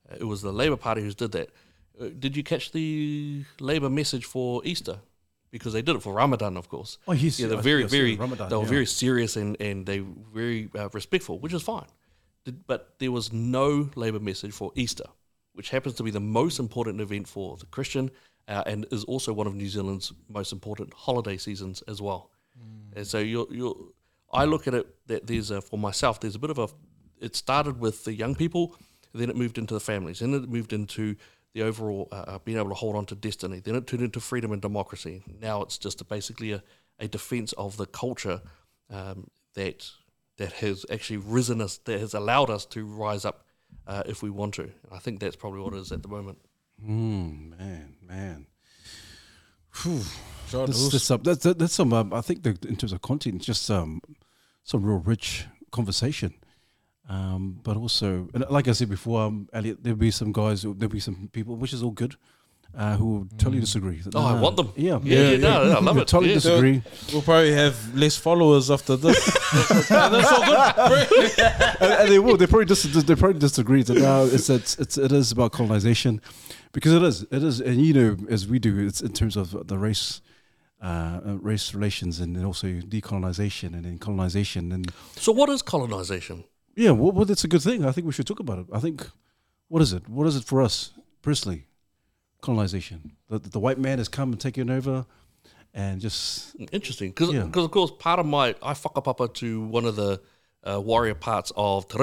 Uh, it was the Labour Party who did that. Uh, did you catch the Labour message for Easter? Because they did it for Ramadan, of course. Oh, yes, Yeah, they're very, very, Ramadan, they were yeah. very serious and, and they were very uh, respectful, which is fine. Did- But there was no Labour message for Easter, which happens to be the most important event for the Christian uh, and is also one of New Zealand's most important holiday seasons as well. And so you're, you're, I look at it that there's a, for myself, there's a bit of a, it started with the young people, then it moved into the families, then it moved into the overall uh, uh, being able to hold on to destiny. Then it turned into freedom and democracy. Now it's just a, basically a, a defense of the culture um, that that has actually risen us, that has allowed us to rise up uh, if we want to. And I think that's probably what it is at the moment. Mm, man, man. Sure, That's, Deuce. that's, some, that's, that's some. Um, I think that in terms of content, just um, some real rich conversation. Um, but also, like I said before, um, Elliot, there'll be some guys, there'll be some people, which is all good, uh, who will totally disagree. Oh, I want them. Yeah, Yeah, yeah, no, no, I love Yeah, it. Totally Yeah. disagree. We'll probably have less followers after this. That's all good. and, and they will. They probably dis- they probably disagree that now it's, it's it's it is about colonization, because it is it is, and you know as we do, it's in terms of the race. Uh, uh, race relations and then also decolonization and then colonization and So what is colonization? Yeah well, well that's a good thing. I think we should talk about it. I think what is it? What is it for us personally? Colonization. The, the white man has come and taken over and just Interesting, because Yeah. of course part of my I whakapapa to one of the uh, warrior parts of Te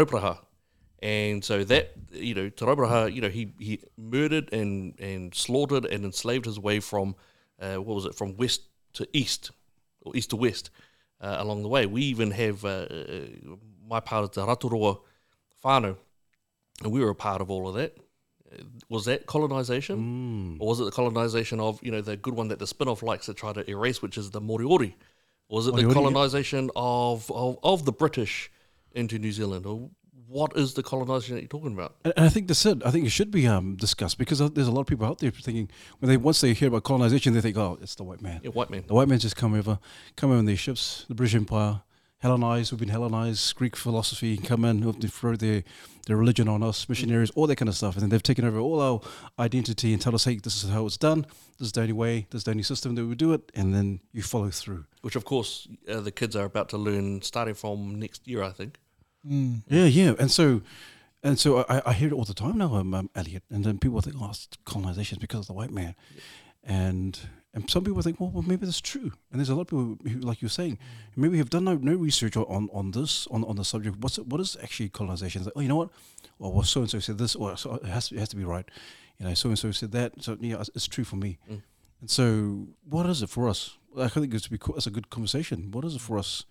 and so that you know Te you know he he murdered and and slaughtered and enslaved his way from uh, what was it? From west to east or east to west uh, along the way. We even have uh, uh, my part of the Raturoa whānau, and we were a part of all of that. Was that colonization? Or was it the colonization of, you know, the good one that the Spinoff likes to try to erase, which is the Moriori? Or was it Moriori, the yeah. colonization of, of, of the British into New Zealand? Or what is the colonization that you're talking about? And I think that's it. I think it should be um, discussed because uh, there's a lot of people out there thinking when they once they hear about colonization, they think, oh, it's the white man. Yeah, white man. The white men just come over, come over in their ships, the British Empire, Hellenized, we've been Hellenized, Greek philosophy come in, who've throw their, their religion on us, missionaries, all that kind of stuff. And then they've taken over all our identity and tell us, hey, this is how it's done, this is the only way, this is the only system that we do it, and then you follow through. Which, of course, uh, the kids are about to learn starting from next year, I think. Yeah, yeah. And so and so I, I hear it all the time now, um, um, Elliot. And then people think, oh, it's colonization is because of the white man. And and some people think, well, well, maybe that's true. And there's a lot of people who, like you're saying, maybe have done no, no research on, on this, on, on the subject. What's it, what is actually colonization? It's like, oh, you know what? Well, well so and so said this, or so it has to, it has to be right. You know, so and so said that. So yeah, it's, it's true for me. And so, what is it for us? I think it's cool. It's a good conversation. What is it for us?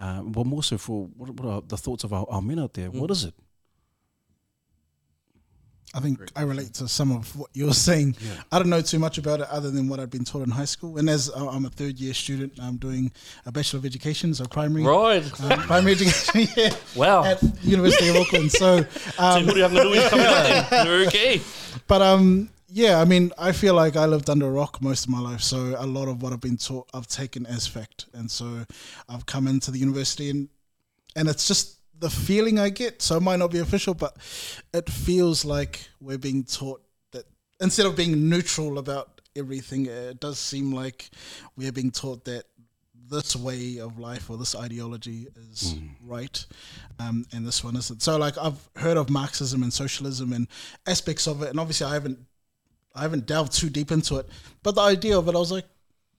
Uh, but more so for what, what are the thoughts of our, our men out there? What is it? I think I relate to some of what you're saying. I don't know too much about it other than what I've been taught in high school. And as uh, I'm a third year student, I'm doing a Bachelor of Education, so primary. Right. Um, primary education, yeah, Wow. at University of Auckland. So, um, muri anga nui is coming out then. Okay. but um, yeah, I mean, I feel like I lived under a rock most of my life, so a lot of what I've been taught, I've taken as fact, and so I've come into the university, and and it's just the feeling I get. So it might not be official, but it feels like we're being taught that instead of being neutral about everything, it does seem like we are being taught that this way of life or this ideology is hmm. right, um, and this one isn't. So, like, I've heard of Marxism and socialism and aspects of it, and obviously, I haven't, I haven't delved too deep into it. But the idea of it, I was like,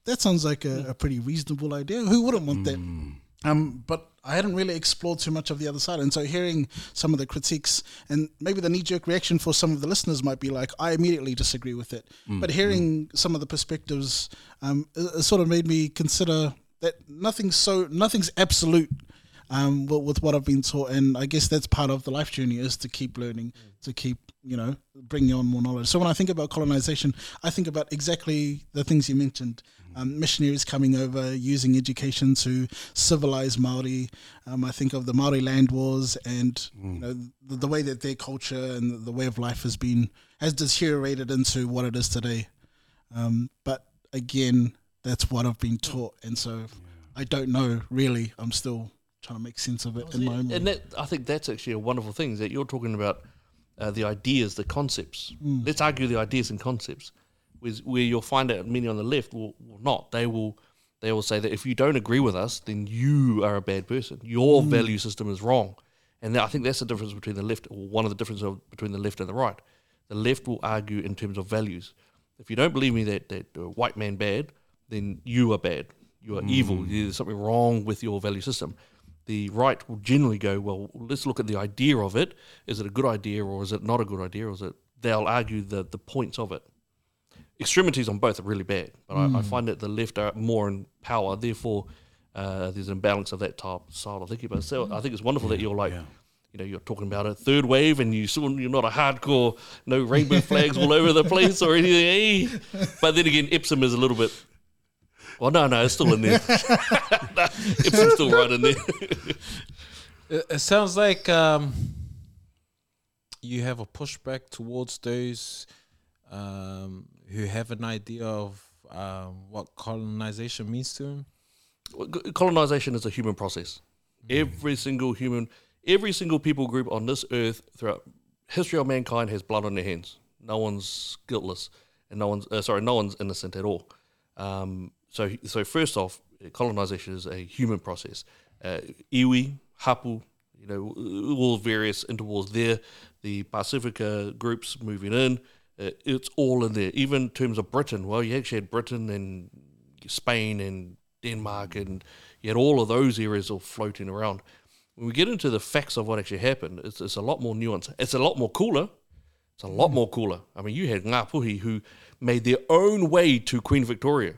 that sounds like a, hmm. a pretty reasonable idea. Who wouldn't want that? Hmm. Um, but I hadn't really explored too much of the other side, and so hearing some of the critiques and maybe the knee-jerk reaction for some of the listeners might be like, I immediately disagree with it. but hearing some of the perspectives, um, it, it sort of made me consider that nothing's so nothing's absolute. Um, with, with what I've been taught, and I guess that's part of the life journey is to keep learning, to keep you know bringing on more knowledge. So when I think about colonization, I think about exactly the things you mentioned: um, missionaries coming over, using education to civilize Maori. Um, I think of the Maori land wars, and you know the, the way that their culture and the, the way of life has been has deteriorated into what it is today. Um, but again, that's what I've been taught, and so I don't know really. I'm still trying to make sense of it in my own. And that, I think that's actually a wonderful thing is that you're talking about uh, the ideas, the concepts. Let's argue the ideas and concepts. With, where you'll find that many on the left will, will not. They will they will say that if you don't agree with us, then you are a bad person. Your value system is wrong. And that, I think that's the difference between the left, or one of the differences of, between the left and the right. The left will argue in terms of values. If you don't believe me that, that uh, white man bad, then you are bad. You are evil. There's something wrong with your value system. The right will generally go, well, let's look at the idea of it. Is it a good idea or is it not a good idea? Or is it? They'll argue the the points of it. Extremities on both are really bad, but I, I find that the left are more in power. Therefore, uh, there's an imbalance of that type style of thinking. But still, I think it's wonderful that you're like, you know, you're talking about a third wave, and you you're not a hardcore, no rainbow flags all over the place or anything. eh? But then again, Epsom is a little bit. Well, no, no, it's still in there. no, still right in there. It, it sounds like um, you have a pushback towards those um, who have an idea of um, what colonization means to them. colonization is a human process. Every single human, every single people group on this earth throughout history of mankind has blood on their hands. No one's guiltless, and no one's uh, sorry, no one's innocent at all. Um, so, so first off, colonization is a human process. Uh, iwi, hapu, you know, all various interwars there. The Pacifica groups moving in, it's all in there. Even in terms of Britain, well, you actually had Britain and Spain and Denmark, and you had all of those areas all floating around. When we get into the facts of what actually happened, it's, it's a lot more nuanced. It's a lot more cooler. It's a lot more cooler. I mean, you had Ngāpuhi who made their own way to Queen Victoria.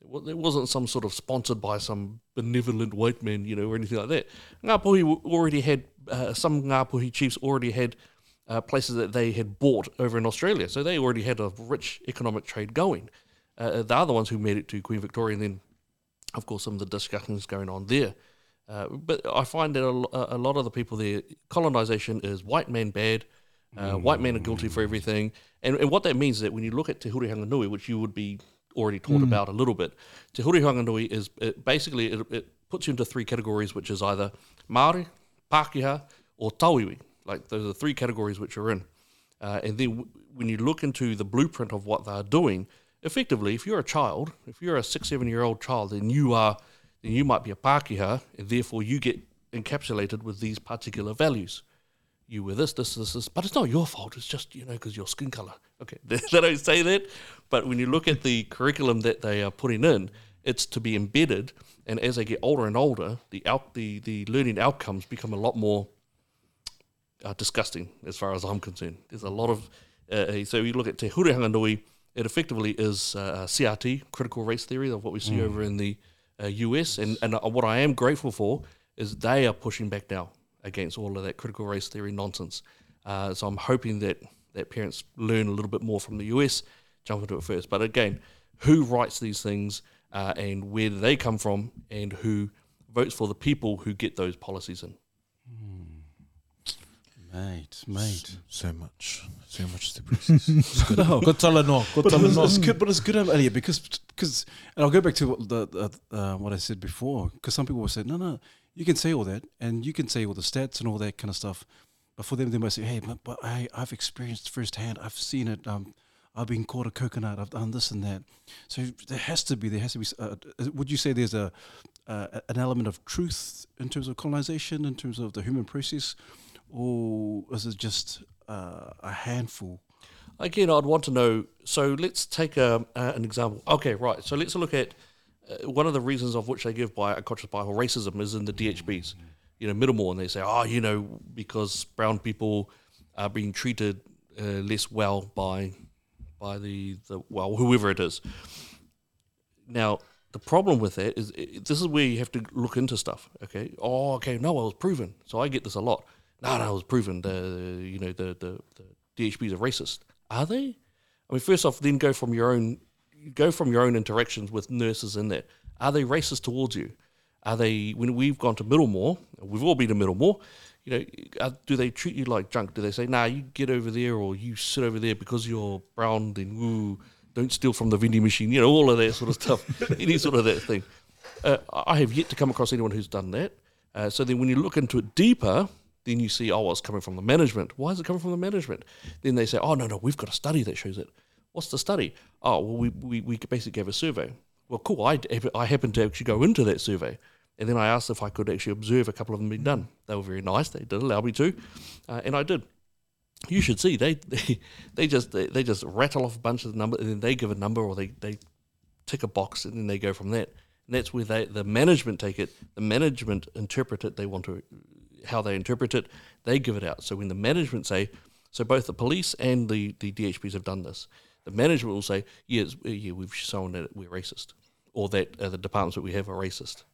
It wasn't some sort of sponsored by some benevolent white man, you know, or anything like that. Ngāpuhi already had, uh, some Ngāpuhi chiefs already had uh, places that they had bought over in Australia. So they already had a rich economic trade going. Uh, they're the ones who made it to Queen Victoria and then, of course, some of the discussions going on there. Uh, but I find that a, a lot of the people there, colonisation is white man bad, uh, white men are guilty for everything. And, and what that means is that when you look at Te Hurihanganui, which you would be already taught about a little bit, Te Hurihanganui is it basically, it, it puts you into three categories, which is either Māori, Pākehā, or Tauiwi. Like those are the three categories which are in. Uh, and then w- when you look into the blueprint of what they're doing, effectively, if you're a child, if you're a six, seven year old child, then you are, then you might be a Pākehā, and therefore you get encapsulated with these particular values. You were this, this, this, this, but it's not your fault. It's just you know because your skin color. Okay, they don't say that, but when you look at the curriculum that they are putting in, it's to be embedded, and as they get older and older, the out the the learning outcomes become a lot more uh, disgusting as far as I'm concerned. There's a lot of uh, so you look at Te Hurihanganui, it effectively is uh, CRT, critical race theory of what we see over in the uh, US, and and uh, what I am grateful for is they are pushing back now against all of that critical race theory nonsense. Uh, so I'm hoping that that parents learn a little bit more from the US, jump into it first. But again, who writes these things uh, and where do they come from, and who votes for the people who get those policies in? Mate, mate. So much, so much to process. It's good, good to know. Good But to it's, know. it's good. But it's good, um, Elliot, because because and I'll go back to what the, the uh, what I said before. Because some people will say, no, no, you can say all that, and you can say all the stats and all that kind of stuff. But for them, they might say, hey, but, but I I've experienced firsthand. I've seen it. Um, I've been called a coconut. I've done this and that. So there has to be. There has to be. Uh, uh, would you say there's a uh, an element of truth in terms of colonization, in terms of the human process, or is it just uh, a handful? Again, I'd want to know. So let's take a, uh, an example. Okay, right. So let's look at uh, one of the reasons of which they give by a conscious bias or racism is in the DHBs. You know, Middlemore, and they say, oh, you know, because brown people are being treated uh, less well by by the, the well whoever it is. Now, the problem with that is i this is where you have to look into stuff. Okay. Oh, okay. No, I was proven. So I get this a lot. No, no, I was proven. The you know the the, the DHBs are racist. Are they? I mean, first off, then go from your own go from your own interactions with nurses in there. Are they racist towards you? Are they when we've gone to Middlemore? We've all been to Middlemore. You know, uh, do they treat you like junk? Do they say, "Nah, you get over there," or "You sit over there because you're brown"? Then ooh, don't steal from the vending machine. You know, all of that sort of stuff. Any sort of that thing. Uh, I have yet to come across anyone who's done that. Uh, so then, when you look into it deeper, then you see, oh, well, it's coming from the management. Why is it coming from the management? Then they say, oh, no, no, we've got a study that shows it. What's the study? Oh, well, we, we, we basically gave a survey. Well, cool. I, I happened to actually go into that survey. And then I asked if I could actually observe a couple of them being done. They were very nice. They did allow me to. Uh, and I did. You should see they they, they just they, they just rattle off a bunch of numbers and then they give a number or they, they tick a box and then they go from that. And that's where they the management take it. The management interpret it. They want to how they interpret it. They give it out. So when the management say, so both the police and the, the DHBs have done this. The management will say, yes, yeah, we've shown that we're racist, or that uh, the departments that we have are racist.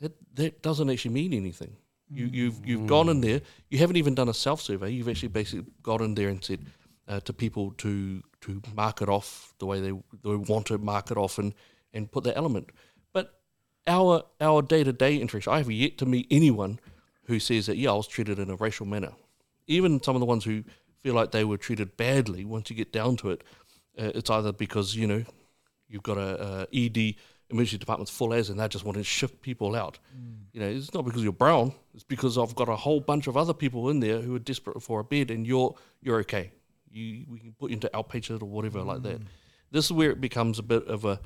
That that doesn't actually mean anything. You, you've you've gone in there. You haven't even done a self survey. You've actually basically got in there and said uh, to people to to mark it off the way they, they want to mark it off and, and put that element. But our our day to day interaction, I have yet to meet anyone who says that yeah, I was treated in a racial manner. Even some of the ones who feel like they were treated badly, once you get down to it, uh, it's either because you know you've got a, a ED emergency department's full as, and they just want to shift people out. Mm. You know, it's not because you're brown; it's because I've got a whole bunch of other people in there who are desperate for a bed, and you're you're okay. You we can put you into outpatient or whatever mm. like that. Mm. This is where it becomes a bit of a.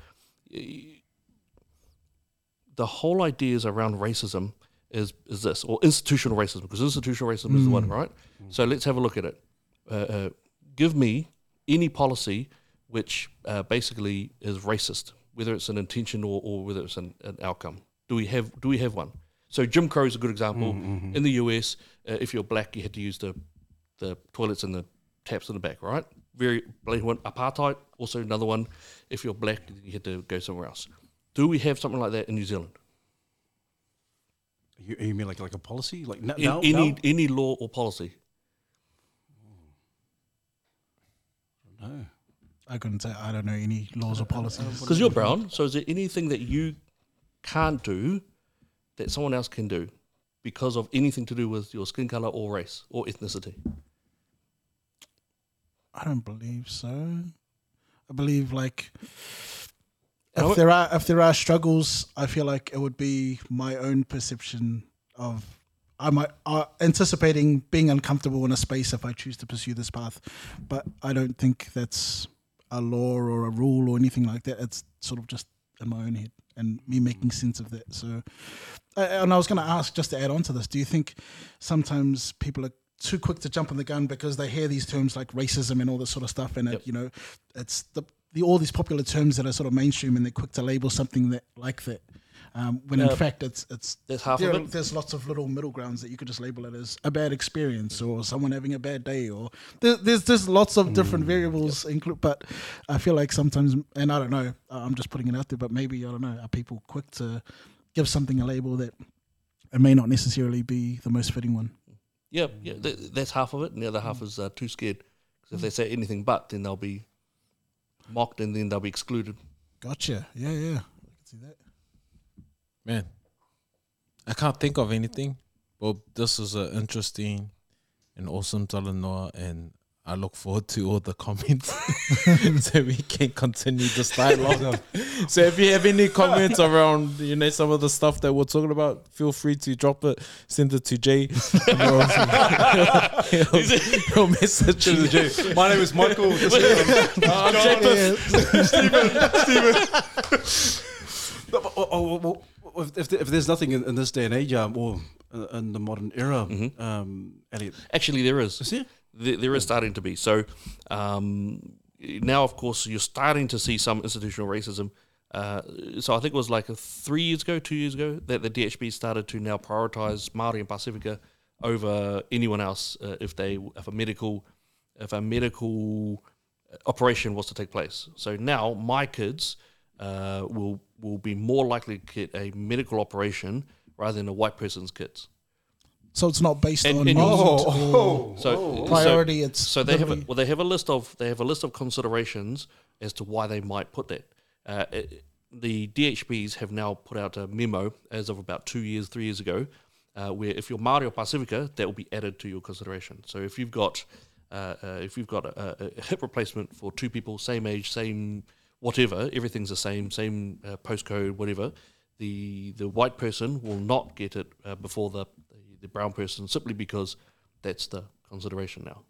The whole idea is around racism is is this or institutional racism because institutional racism mm. is the one, mm. right? Mm. So let's have a look at it. Uh, uh, give me any policy which uh, basically is racist, whether it's an intention or, or whether it's an, an, outcome. Do we have do we have one? So Jim Crow is a good example. Mm, mm-hmm. In the US, uh, if you're black, you had to use the the toilets and the taps in the back, right? Very blatant one. Apartheid, also another one. If you're black, you had to go somewhere else. Do we have something like that in New Zealand? You, you mean like like a policy, like no, in, any no? any law or policy? No, I couldn't say. I don't know any laws or policies. Because you're brown, so is there anything that you can't do that someone else can do because of anything to do with your skin color or race or ethnicity? I don't believe so. I believe like if there are if there are struggles, I feel like it would be my own perception of I might uh, anticipating being uncomfortable in a space if I choose to pursue this path, but I don't think that's a law or a rule or anything like that. It's sort of just in my own head and me making sense of that. So, and I was going to ask just to add on to this: Do you think sometimes people are too quick to jump on the gun because they hear these terms like racism and all this sort of stuff, and yep. it, you know, it's the the, all these popular terms that are sort of mainstream and they're quick to label something that like that. Um, when in fact it's it's there's half there, of it. There's lots of little middle grounds that you could just label it as a bad experience or someone having a bad day or there, there's there's lots of different mm, variables yep. include. But I feel like sometimes and I don't know. I'm just putting it out there, but maybe I don't know. Are people quick to give something a label that it may not necessarily be the most fitting one? Yeah, yeah. that's half of it, and the other half is uh, too scared because if they say anything but, then they'll be mocked and then they'll be excluded. Gotcha. Yeah, yeah. I can see that. Man, I can't think of anything, but this is an interesting and awesome talanoa, and I look forward to all the comments so we can continue this dialogue. so if you have any comments around, you know, some of the stuff that we're talking about, feel free to drop it, send it to Jay. he'll, he'll, he'll message you. Jay. My name is Michael. This is, um, I'm Jacob. No, but, oh, oh, if, if, if there's nothing in, in this day and age, um, or uh, in the modern era, um, Elliot, Actually, there is. is there? There, is starting to be. So um, now, of course, you're starting to see some institutional racism. Uh, so I think it was like three years ago, two years ago, that the DHB started to now prioritise Maori and Pacifica over anyone else uh, if they if a medical if a medical operation was to take place. So now my kids uh, will will be more likely to get a medical operation rather than a white person's kids. So it's not based And- on and- need Oh, So so- priority. it's so they have a, well, they have a list of they have a list of considerations as to why they might put that. Uh, it, the DHBs have now put out a memo as of about two years, three years ago, uh, where if you're Maori or Pacifica, that will be added to your consideration. So if you've got uh, uh, if you've got a, a hip replacement for two people, same age, same whatever, everything's the same, same uh, postcode, whatever. The the white person will not get it uh, before the, the brown person simply because that's the consideration now.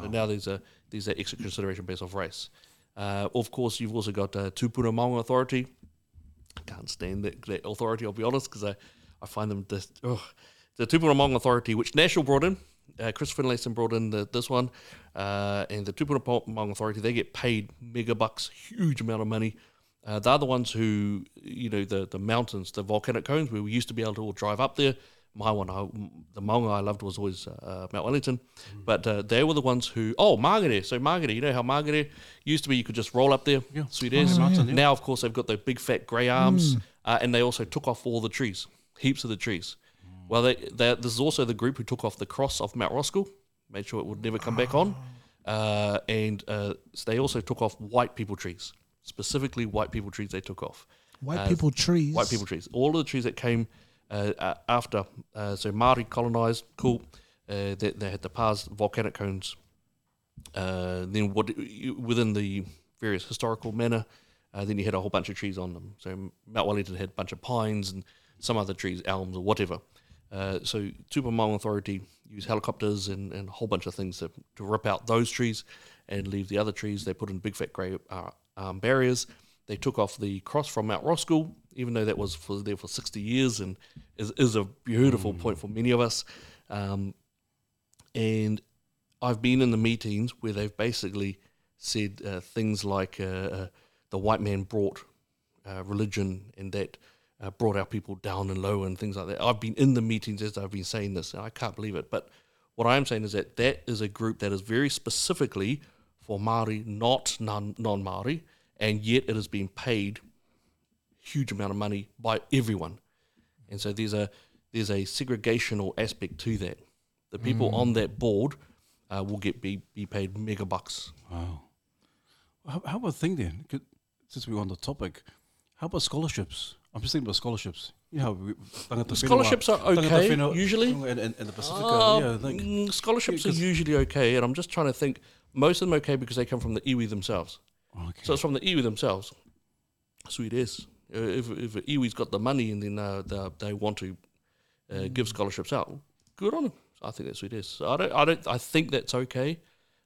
So now there's a there's an extra consideration based off race. Uh, of course, you've also got uh, Tupuna Maunga Authority. I can't stand that, that authority, I'll be honest, because I, I find them just. Ugh. The Tupuna Maunga Authority, which National brought in, uh, Chris Finlayson brought in the, this one, uh, and the Tupuna Maunga Authority, they get paid mega bucks, huge amount of money. Uh, they're the ones who, you know, the, the mountains, the volcanic cones, where we used to be able to all drive up there. My one, I, the maunga I loved was always uh, Mount Wellington, but uh, they were the ones who. Oh, Maungarei. So Maungarei, you know how Maungarei used to be? You could just roll up there, Yeah. sweet Oh, yeah. Now, of course, they've got the big fat grey arms, uh, and they also took off all the trees, heaps of the trees. Well, they, they, this is also the group who took off the cross off Mount Roskill, made sure it would never come back on, uh, and uh, so they also took off white people trees, specifically white people trees. They took off white uh, people trees. white people trees. All of the trees that came uh, uh, after, uh, so Maori colonized, cool. Uh, they, they had the past volcanic cones. Uh, then what within the various historical manner, uh, then you had a whole bunch of trees on them. So Mount Wellington had a bunch of pines and some other trees, elms or whatever. Uh, so Tupuna Maunga Authority use helicopters and, and a whole bunch of things to, to rip out those trees and leave the other trees. They put in big fat grey uh, um, barriers. They took off the cross from Mount Roskill, even though that was for, there for 60 years and is, is a beautiful point for many of us. Um, and I've been in the meetings where they've basically said uh, things like uh, uh, the white man brought uh, religion and that uh, brought our people down and low and things like that. I've been in the meetings as I've been saying this, and I can't believe it. But what I am saying is that that is a group that is very specifically for Maori, not non Maori, and yet it has been paid huge amount of money by everyone, and so there's a there's a segregational aspect to that. The people on that board uh, will get be, be paid mega bucks. Wow. How, how about thing then? Could, since we're on the topic, how about scholarships? I'm just thinking about scholarships. You know, we, Scholarships are okay, usually. In, in, in the Pacific, Uh, yeah, I think. mm, scholarships Yeah, are usually okay, and I'm just trying to think. Most of them okay because they come from the iwi themselves. Okay. So it's from the iwi themselves. Sweet as. Uh, if if Iwi's got the money and then uh, they, they want to uh, Mm. give scholarships out, good on them. I think that's sweet as. So I don't. I don't. I think that's okay.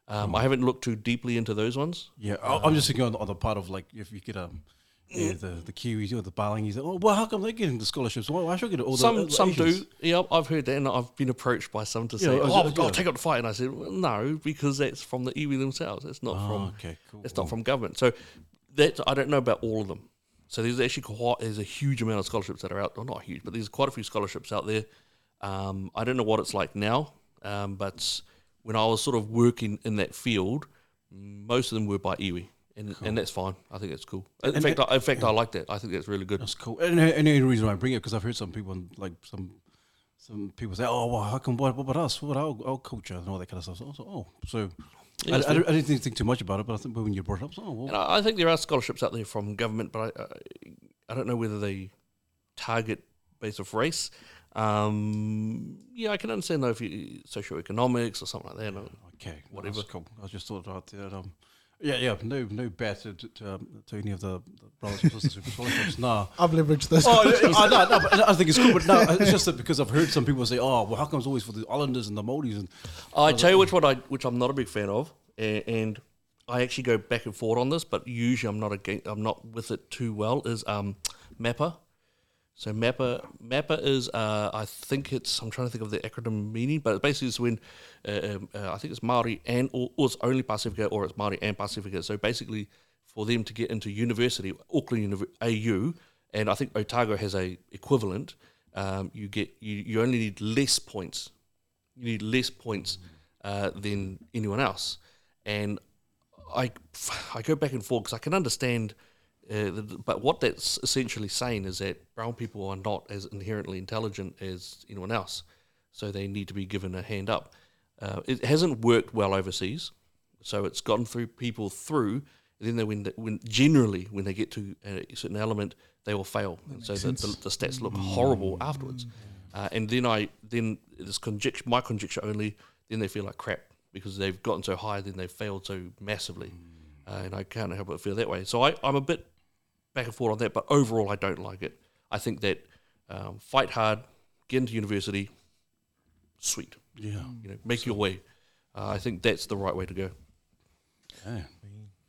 Um, Mm. I haven't looked too deeply into those ones. yeah, I'm just thinking on, on the part of like if you get um, yeah, the the Kiwis or the Palangis. Oh, well, how come they're getting the scholarships? Why, why should I get all some the some Asians? do. Yeah, I've heard that, and I've been approached by some to Yeah, say, "Oh, yeah. I'll take up the fight," and I said, well, "No, because that's from the iwi themselves. It's not Oh, from okay, cool. it's not from government." So that I don't know about all of them. So there's actually quite there's a huge amount of scholarships that are out. Well, not huge, but there's quite a few scholarships out there. Um, I don't know what it's like now, um, but when I was sort of working in that field, most of them were by iwi. And, and that's fine. I think that's cool. In And- fact, I, in fact, I like that. I think that's really good. That's cool. And, and the reason why I bring it because I've heard some people like some some people say, "Oh, well, how come? What, what about us? What about our, our culture and all that kind of stuff?" So, oh, so I, I, I didn't think too much about it, but I think when you brought it up, oh, well, I I think there are scholarships out there from government, but I, I, don't know whether they target based off race. Um, yeah, I can understand though if you socioeconomics or something like that. Okay, Whatever. Cool. I just thought out there. Um, yeah, yeah. No, no bad to, to, um, to any of the, the brothers and sisters who scholarships. Nah. I've leveraged this. Oh, I, no, no, but I think it's cool, but no, it's just that because I've heard some people say, "Oh, well, how come it's always for the Islanders and the Maldives?" And I tell you which one I which I'm not a big fan of, and, and I actually go back and forth on this, but usually I'm not against, I'm not with it too well. Is um, MAPAS. So MAPAS MAPAS is uh, I think it's I'm trying to think of the acronym meaning, but basically it's when uh, um, uh, I think it's Maori and or, or it's only Pacifica or it's Maori and Pacifica. So basically for them to get into university, Auckland AU, and I think Otago has a equivalent. Um, you get you, you only need less points you need less points uh, than anyone else. And I, I go back and forth because I can understand, uh, but what that's essentially saying is that brown people are not as inherently intelligent as anyone else, so they need to be given a hand up. Uh, it hasn't worked well overseas, so it's gotten through people through. Then they, when, they, when generally when they get to a certain element, they will fail, and so the, the, the stats look horrible afterwards. Uh, and then I then this conjecture, my conjecture only. Then they feel like crap because they've gotten so high, then they've failed so massively, uh, and I can't help but feel that way. So I, I'm a bit back and forth on that, but overall I don't like it. I think that um, fight hard, get into university, sweet, yeah, you know, make your way. Uh, I think that's the right way to go. yeah.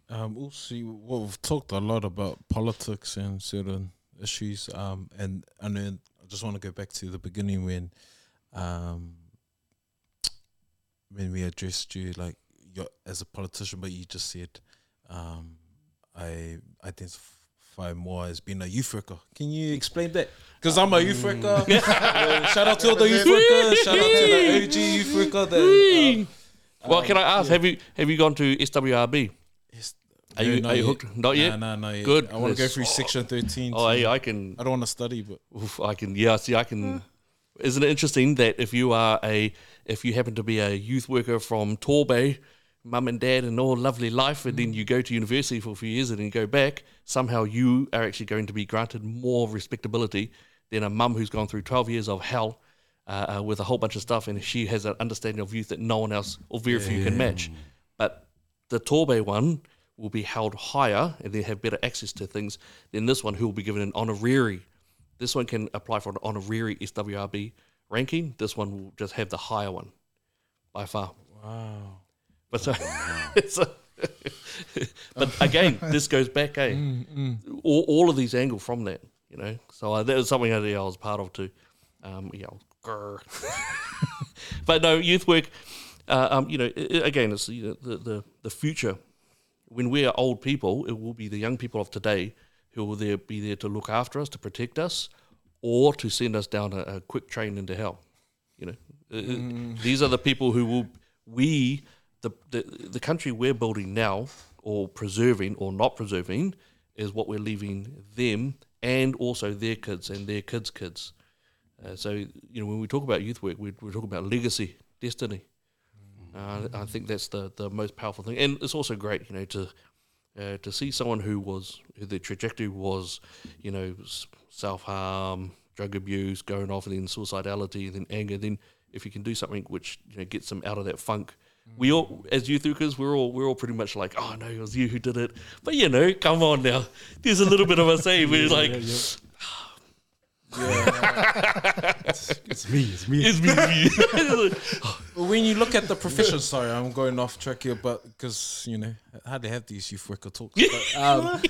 Um, see. well, we've talked a lot about politics and certain issues. Um, and and then I just want to go back to the beginning when, um, when we addressed you like you're as a politician, but you just said, um, I identify more as being a youth worker. Can you explain that? Because I'm a youth worker. Uh, shout out to all the youth workers. Shout out to the OG youth worker. That, uh, well, can I ask? Have you have you gone to SWRB? Yes. Are you, not are you yet. hooked? Not yet. Nah, nah, not yet. Good. I want to go Yes. through section 13. Oh, to- yeah, I can. I don't want to study, but Oof, I can. Yeah, see, I can. Isn't it interesting that if you are a, if you happen to be a youth worker from Torbay, mum and dad and all lovely life, and then you go to university for a few years and then you go back, somehow you are actually going to be granted more respectability than a mum who's gone through 12 years of hell uh, uh, with a whole bunch of stuff, and she has an understanding of youth that no one else or very few can match. But the Torbay one will be held higher and they have better access to things than this one, who will be given an honorary. This one can apply for an honorary SWRB ranking. This one will just have the higher one by far. wow. But so, but again, this goes back, eh? All, all of these angle from that, you know. So uh, that was something that I was part of too. Um, I but no, youth work. Uh, um, you know, i i- again, it's you know, the, the the future. When we are old people, it will be the young people of today who will there be there to look after us, to protect us, or to send us down a, a quick train into hell. You know, Uh, uh, these are the people who will we the, the the country we're building now, or preserving or not preserving, is what we're leaving them and also their kids and their kids' kids. Uh, so you know, when we talk about youth work, we, we're talking about legacy, destiny. Uh, I think that's the, the most powerful thing, and it's also great, you know, to uh, to see someone who was who their trajectory was, you know, self harm, drug abuse, going off, and then suicidality, and then anger. Then if you can do something which you know gets them out of that funk, we all as youth workers, we're all we're all pretty much like, oh no, it was you who did it. But you know, come on now, there's a little bit of a say. We're like, yeah, It's me. It's me. it's me. But when you look at the profession, sorry, I'm going off track here, but because you know how they have these youth worker talks. But, um,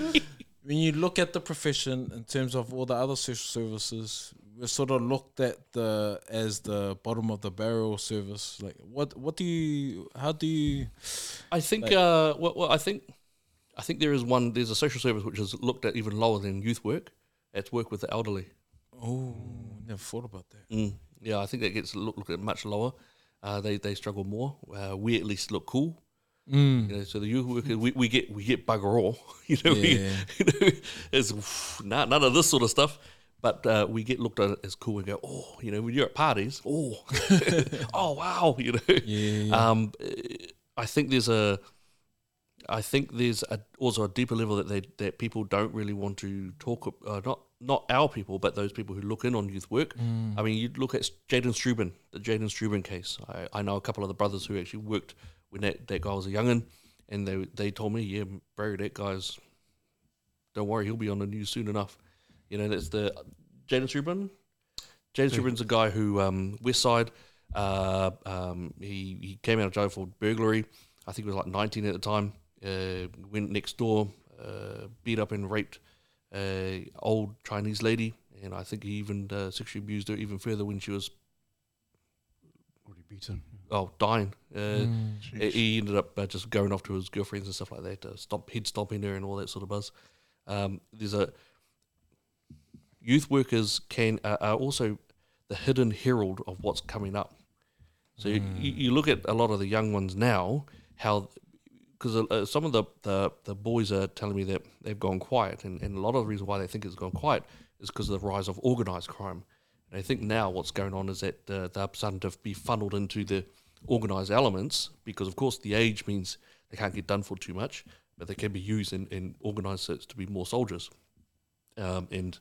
when you look at the profession in terms of all the other social services, we're sort of looked at the as the bottom of the barrel service. Like, what what do you? How do you? I think. Uh, well, well, I think. I think there is one. There's a social service which is looked at even lower than youth work. It's work with the elderly. Oh, never thought about that. Mm. Yeah, I think that gets looked looked at much lower. Uh, they they struggle more. Uh, we at least look cool. Mm. You know, so the youth workers, we, we get we get bugger all. You know, we, you know, it's not none of this sort of stuff. But uh, we get looked at as cool and go, oh, you know, when you're at parties, oh, oh wow, you know. Yeah. Um, I think there's a I think there's a, also a deeper level that they that people don't really want to talk. Uh, not not our people, but those people who look in on youth work. I mean, you look at Jaden Struben, the Jaden Struben case. I, I know a couple of the brothers who actually worked when that, that guy was a youngin, and they they told me, yeah, bro, that guy's. Don't worry, he'll be on the news soon enough. You know, that's the Jaden Struben. Jaden Struben's a guy who um, West Side. Uh, um, he he came out of jail for burglary. I think he was like 19 at the time. Uh, went next door, uh, beat up and raped a old Chinese lady, and I think he even uh, sexually abused her even further when she was Already beaten. Oh dying. Uh, Mm. he- ended up uh, just going off to his girlfriends and stuff like that, to stop head stomping her and all that sort of buzz. Um, there's a youth workers can uh, are also the hidden herald of what's coming up. So you, you you look at a lot of the young ones now, how because uh, some of the, the the boys are telling me that they've gone quiet, and, and a lot of the reason why they think it's gone quiet is because of the rise of organized crime. I think now what's going on is that uh, they're starting to be funneled into the organized elements because, of course, the age means they can't get done for too much, but they can be used in, in organized sets to be more soldiers. Um, and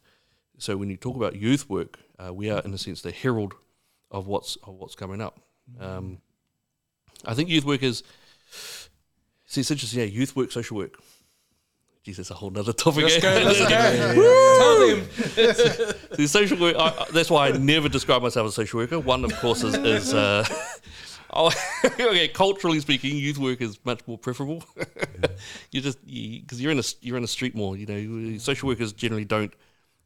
so when you talk about youth work, uh, we are, in a sense, the herald of what's of what's coming up. Um, I think youth work is. See, it's interesting. Yeah, youth work, social work. That's a whole nother topic. Let's go. Let's go. Tell them. See, social work. I, that's why I never describe myself as a social worker. One, of course, is, is uh, oh, okay. Culturally speaking, youth work is much more preferable. you just because you, are in a you're in a street more. You know, social workers generally don't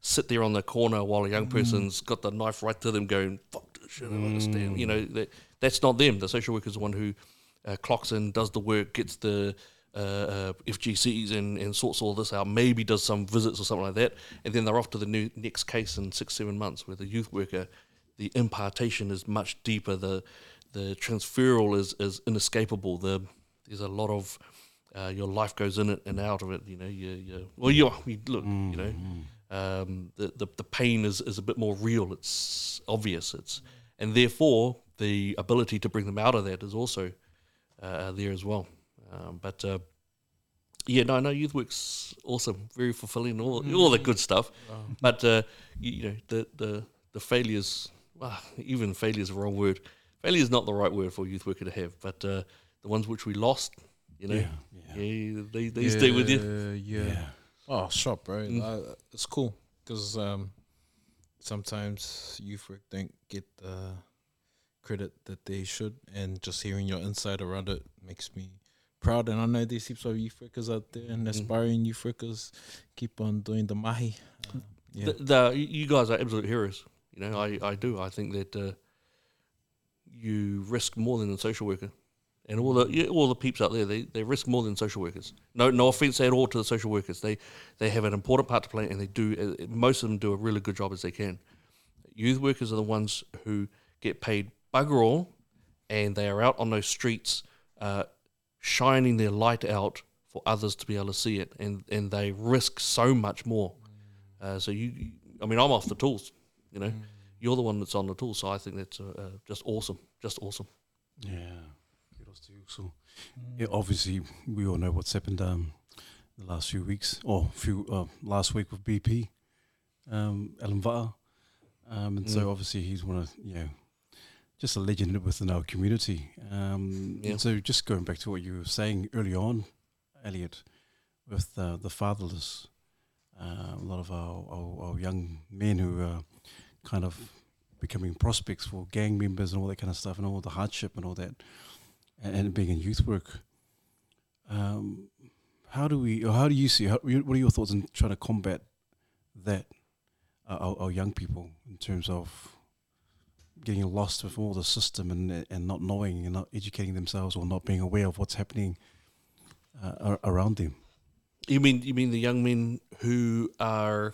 sit there on the corner while a young person's got the knife right to them, going "fuck this shit." I don't understand. You know, that that's not them. The social worker is the one who uh, clocks in, does the work, gets the uh, uh, FGCs and, and sorts all this out, maybe does some visits or something like that, and then they're off to the new next case in six, seven months. Where the youth worker, the impartation is much deeper. The the transferal is, is inescapable. The there's a lot of uh, your life goes in it and out of it. You know, you, you well, you, you look, you know, um, the, the the pain is, is a bit more real. It's obvious. It's and therefore the ability to bring them out of that is also uh, there as well. Um, but uh, yeah, no, no, youth work's awesome, very fulfilling, all all the good stuff. But uh, you, you know, the the the failures, well, even failure is the wrong word. Failure is not the right word for a youth worker to have. But uh, the ones which we lost, you know, Yeah, yeah, yeah. they they stay with you. Yeah. Yeah. Oh, shop, bro. Mm. Uh, it's cool because um, sometimes youth work don't get the credit that they should, and just hearing your insight around it makes me proud. And I know there's heaps of youth workers out there Mm. and aspiring youth workers keep on doing the mahi. Um, yeah. The, the, you guys are absolute heroes. You know, I, I do. I think that uh, you risk more than a social worker, and all the all the peeps out there, they, they risk more than social workers. No no offense at all to the social workers. They they have an important part to play, and they do. Uh, most of them do a really good job as they can. Youth workers are the ones who get paid bugger all, and they are out on those streets, uh, shining their light out for others to be able to see it, and and they risk so much more. Uh, so you, you- I mean, I'm off the tools. You know, you're the one that's on the tools. So I think that's uh, uh, just awesome, just awesome. Yeah. Kudos to you. So, yeah, obviously, we all know what's happened um, the last few weeks, or few uh, last week with BP, um, Alan Vata. Um, and Mm. so, obviously, he's one of, you know, just a legend within our community. Um, Yeah. So, just going back to what you were saying early on, Elliot, with uh, the fatherless, uh, a lot of our, our, our young men who are kind of becoming prospects for gang members and all that kind of stuff, and all the hardship and all that, and, and being in youth work. Um, how do we, or how do you see? How, what are your thoughts on trying to combat that, uh, our, our young people, in terms of getting lost with all the system and and not knowing and not educating themselves or not being aware of what's happening uh, around them? You mean you mean the young men who are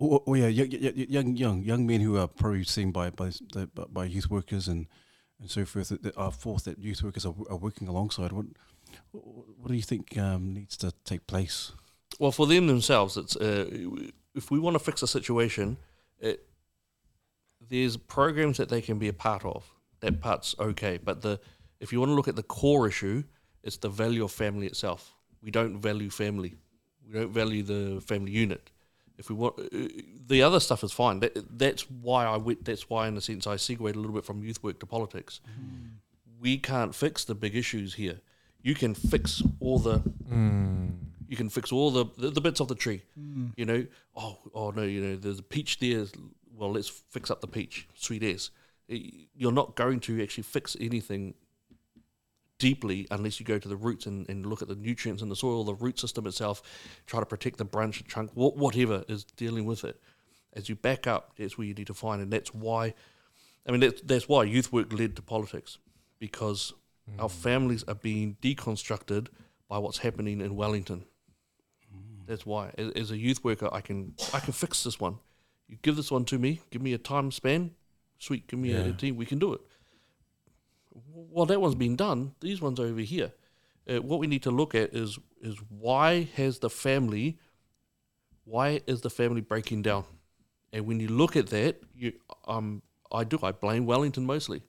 Oh, oh yeah, young, young, young, young, men who are probably seen by by by youth workers and and so forth that, that are forced that youth workers are, are working alongside. What what do you think um, needs to take place? well for them themselves? It's uh, if we want to fix a situation, it, there's programs that they can be a part of. That part's okay, but the if you want to look at the core issue, It's the value of family itself. We don't value family. We don't value the family unit. If we want, uh, the other stuff is fine. That, that's why I went. That's why, in a sense, I segued a little bit from youth work to politics. Mm. We can't fix the big issues here. You can fix all the mm. you can fix all the, the, the bits of the tree. Mm. You know, oh, oh no, you know, there's a peach there. Well, let's fix up the peach. Sweet as. You're not going to actually fix anything deeply unless you go to the roots and, and look at the nutrients in the soil, the root system itself, try to protect the branch, the trunk, wha- whatever is dealing with it. As you back up, that's where you need to find, and that's why. I mean, that's, that's why youth work led to politics, because hmm. our families are being deconstructed by what's happening in Wellington. Hmm. That's why, as, as a youth worker, I can I can fix this one. You give this one to me, give me a time span, sweet, give me a, a team, we can do it. While that one's been done, these ones are over here. Uh, what we need to look at is is why has the family, why is the family breaking down? And when you look at that, you um I do I blame Wellington mostly.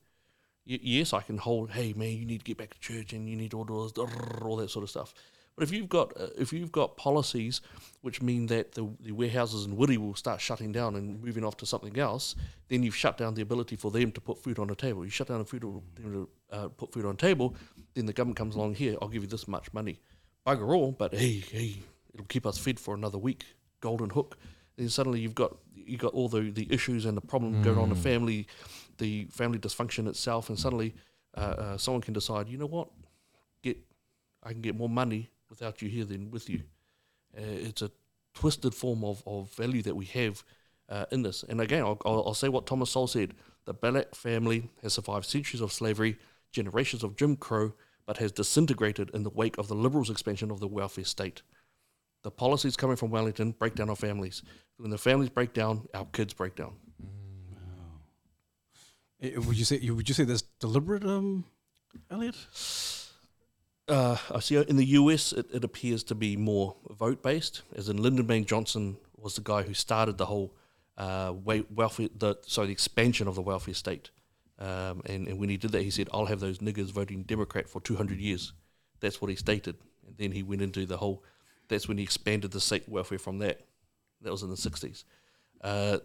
Y- yes, I can hold. Hey man, you need to get back to church, and you need all those all that sort of stuff. But if you've got uh, if you've got policies which mean that the, the warehouses in Woody will start shutting down and moving off to something else, then you've shut down the ability for them to put food on the table. You shut down the food them to uh, put food on the table, then the government comes along here. I'll give you this much money, bugger all. But hey, hey, it'll keep us fed for another week. Golden hook. Then suddenly you've got you got all the, the issues and the problem going on the family, the family dysfunction itself, and suddenly uh, uh, someone can decide, you know what, get I can get more money without you here then with you. Uh, it's a twisted form of, of value that we have uh, in this. And again, I'll, I'll, say what Thomas Sowell said: the Black family has survived centuries of slavery, generations of Jim Crow, but has disintegrated in the wake of the Liberals' expansion of the welfare state. The policies coming from Wellington break down our families. When the families break down, our kids break down. Eh, Would you say would you say that's deliberate, um, Elliot? Uh, I see in the US it, it appears to be more vote based, as in Lyndon Baines Johnson was the guy who started the whole uh, welfare, the sorry, the expansion of the welfare state. Um, and, and when he did that, he said, "I'll have those niggers voting Democrat for 200 years." That's what he stated. And then he went into the whole. That's when he expanded the state welfare from that. That was in the 60s. Uh,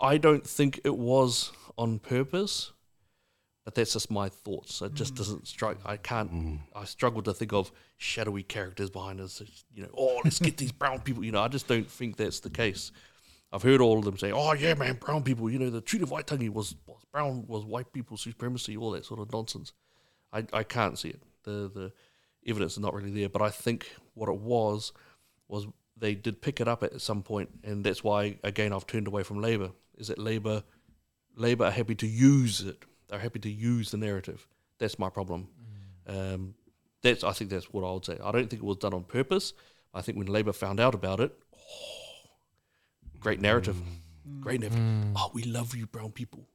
I don't think it was on purpose, but that's just my thoughts. It just mm. doesn't strike. I can't. Mm. I struggle to think of shadowy characters behind us. You know, oh, let's get these brown people. You know, I just don't think that's the case. I've heard all of them say, "Oh yeah, man, brown people." You know, the treaty of Waitangi was, was brown was white people supremacy, all that sort of nonsense. I, I can't see it. The the evidence is not really there. But I think what it was was they did pick it up at some point, and that's why again I've turned away from Labour. Is that Labour Labour are happy to use it. They're happy to use the narrative. That's my problem. Mm. Um, that's I think that's what I would say. I don't think it was done on purpose. I think when Labour found out about it, oh, great narrative, mm. great narrative. Mm. Oh, we love you, brown people.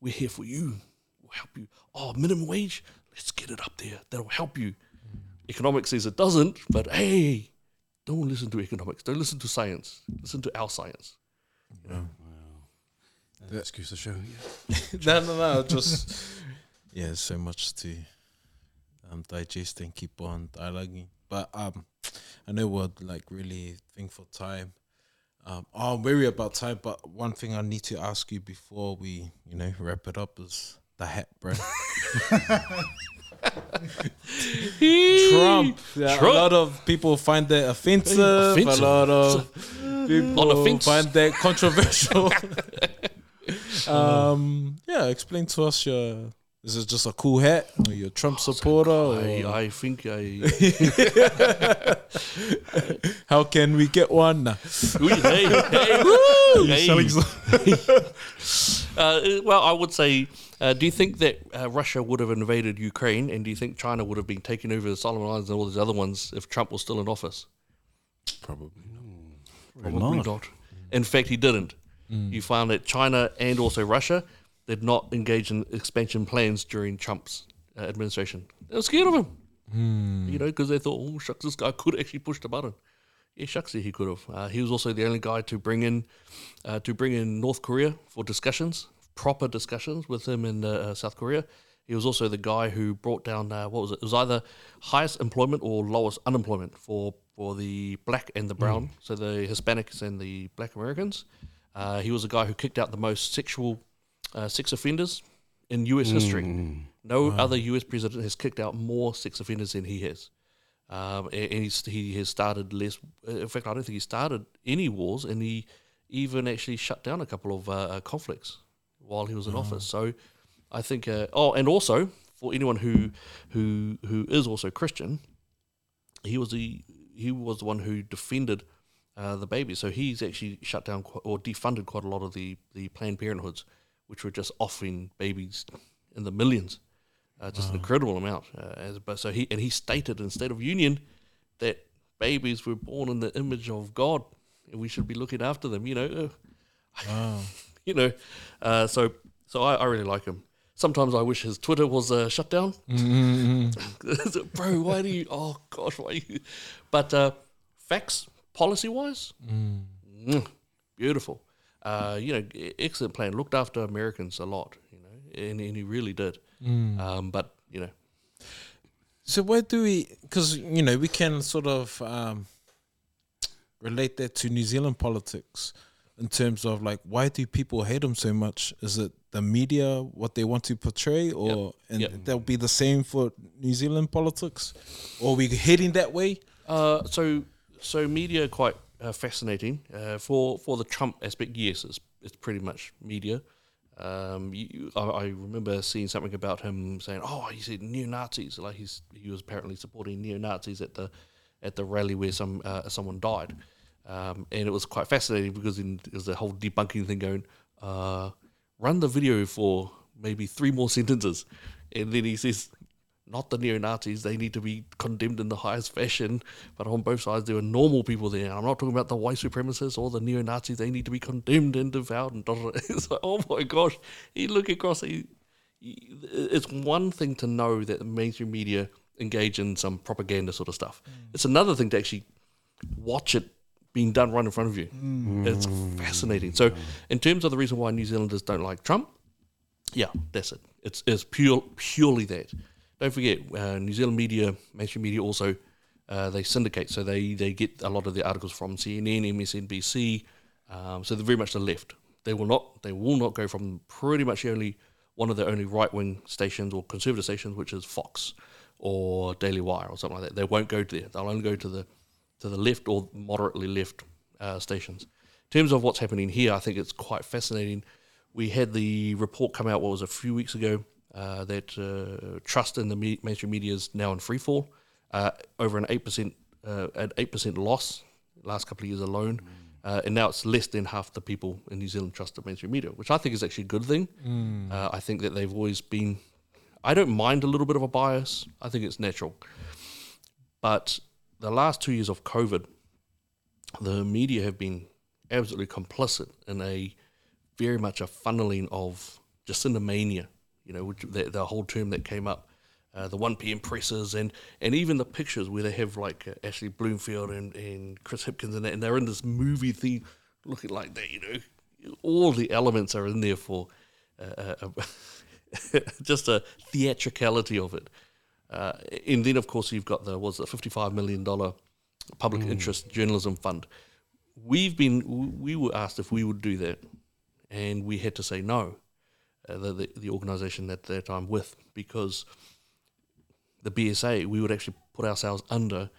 We're here for you. We'll help you. Oh, minimum wage. Let's get it up there. That'll help you. Economics says it doesn't, but hey, don't listen to economics. Don't listen to science. Listen to our science. The excuse to show. Yeah. no, no, no. Just yeah, so much to um, digest and keep on dialoguing. But um, I know we're like really think for time. Um, I'm wary about time, but one thing I need to ask you before we, you know, wrap it up is the hat, bro. Trump. Yeah, Trump. A lot of people find that offensive. Offensive. A lot of people the find that controversial. um, yeah, explain to us your. Is it just a cool hat? Or you're a Trump supporter? or I, I think I. how can we get one? Nah. Ooh, hey, hey, woo, hey. Uh, well, I would say, uh, do you think that uh, Russia would have invaded Ukraine, and do you think China would have been taking over the Solomon Islands and all these other ones if Trump was still in office? Probably not. Probably not. In fact, he didn't. You found that China and also Russia did not engage in expansion plans during Trump's uh, administration. They were scared of him, you know, because they thought, oh shucks, this guy could actually push the button. Yeah, shucks, he could have. Uh, he was also the only guy to bring in uh, to bring in North Korea for discussions, proper discussions with him in uh, uh, South Korea. He was also the guy who brought down uh, what was it? It was either highest employment or lowest unemployment for for the black and the brown, so the Hispanics and the black Americans. Uh, he was a guy who kicked out the most sexual uh, sex offenders in U.S. history. No other U.S. president has kicked out more sex offenders than he has. Um, and and he's, he has started less. In fact, I don't think he started any wars, and he even actually shut down a couple of uh, uh, conflicts while he was in office. So, I think. Uh, oh, and also for anyone who who who is also Christian, he was the he was the one who defended uh, the baby. So he's actually shut down qu- or defunded quite a lot of the the Planned Parenthoods, which were just offering babies in the millions, uh, just an incredible amount. Uh, as, but so he and he stated in State of Union that babies were born in the image of God, and we should be looking after them. You know, uh, you know. Uh, so so I, I really like him. Sometimes I wish his Twitter was uh, shut down. Bro, why do you? Oh gosh, why you? But uh, facts, policy wise, mm, beautiful. Uh, you know, excellent plan. Looked after Americans a lot. You know, and, and he really did. Um, but you know, So where do we? Because you know we can sort of um, relate that to New Zealand politics in terms of like why do people hate him so much? Is it the media what they want to portray, or and Yep. that'll be the same for New Zealand politics, or are we heading that way? Uh, so so media are quite uh, fascinating uh, for for the Trump aspect. Yes, it's it's pretty much media. Um, you, I, I remember seeing something about him saying, "Oh, he said neo Nazis." Like he's he was apparently supporting neo Nazis at the at the rally where some uh, someone died, um, and it was quite fascinating because in, it was the whole debunking thing going. Uh, run the video for maybe three more sentences, and then he says, not the neo Nazis. They need to be condemned in the highest fashion. But on both sides, there are normal people there. I'm not talking about the white supremacists or the neo Nazis. They need to be condemned and devoured. And it's like, oh my gosh, you look across. It's one thing to know that the mainstream media engage in some propaganda sort of stuff. Mm. It's another thing to actually watch it being done right in front of you. Mm. It's fascinating. So, in terms of the reason why New Zealanders don't like Trump, yeah, that's it. It's it's pure purely that. Don't forget, uh, New Zealand media, mainstream media, also uh, they syndicate, so they they get a lot of the articles from CNN, MSNBC. Um, so they're very much the left. They will not they will not go from pretty much only one of the only right wing stations or conservative stations, which is Fox or Daily Wire or something like that. They won't go there. They'll only go to the to the left or moderately left uh, stations. In terms of what's happening here, I think it's quite fascinating. We had the report come out, what was a few weeks ago, uh, that uh, trust in the me- mainstream media is now in free fall, uh, over an 8%, uh, an 8% loss last couple of years alone. Uh, and now it's less than half the people in New Zealand trust the mainstream media, which I think is actually a good thing. Uh, I think that they've always been, I don't mind a little bit of a bias. I think it's natural. But the last two years of COVID, the media have been absolutely complicit in a very much a funneling of Jacinda mania, you know, which the, the whole term that came up, uh, the 1 p.m. presses, and, and even the pictures where they have like uh, Ashley Bloomfield and, and Chris Hipkins and that, and they're in this movie thing looking like that, you know. All the elements are in there for uh, uh, just a theatricality of it. Uh, and then, of course, you've got the was the fifty-five million dollar public interest journalism fund. We've been we were asked if we would do that, and we had to say no. Uh, the, the the organisation at that time with because the BSA we would actually put ourselves under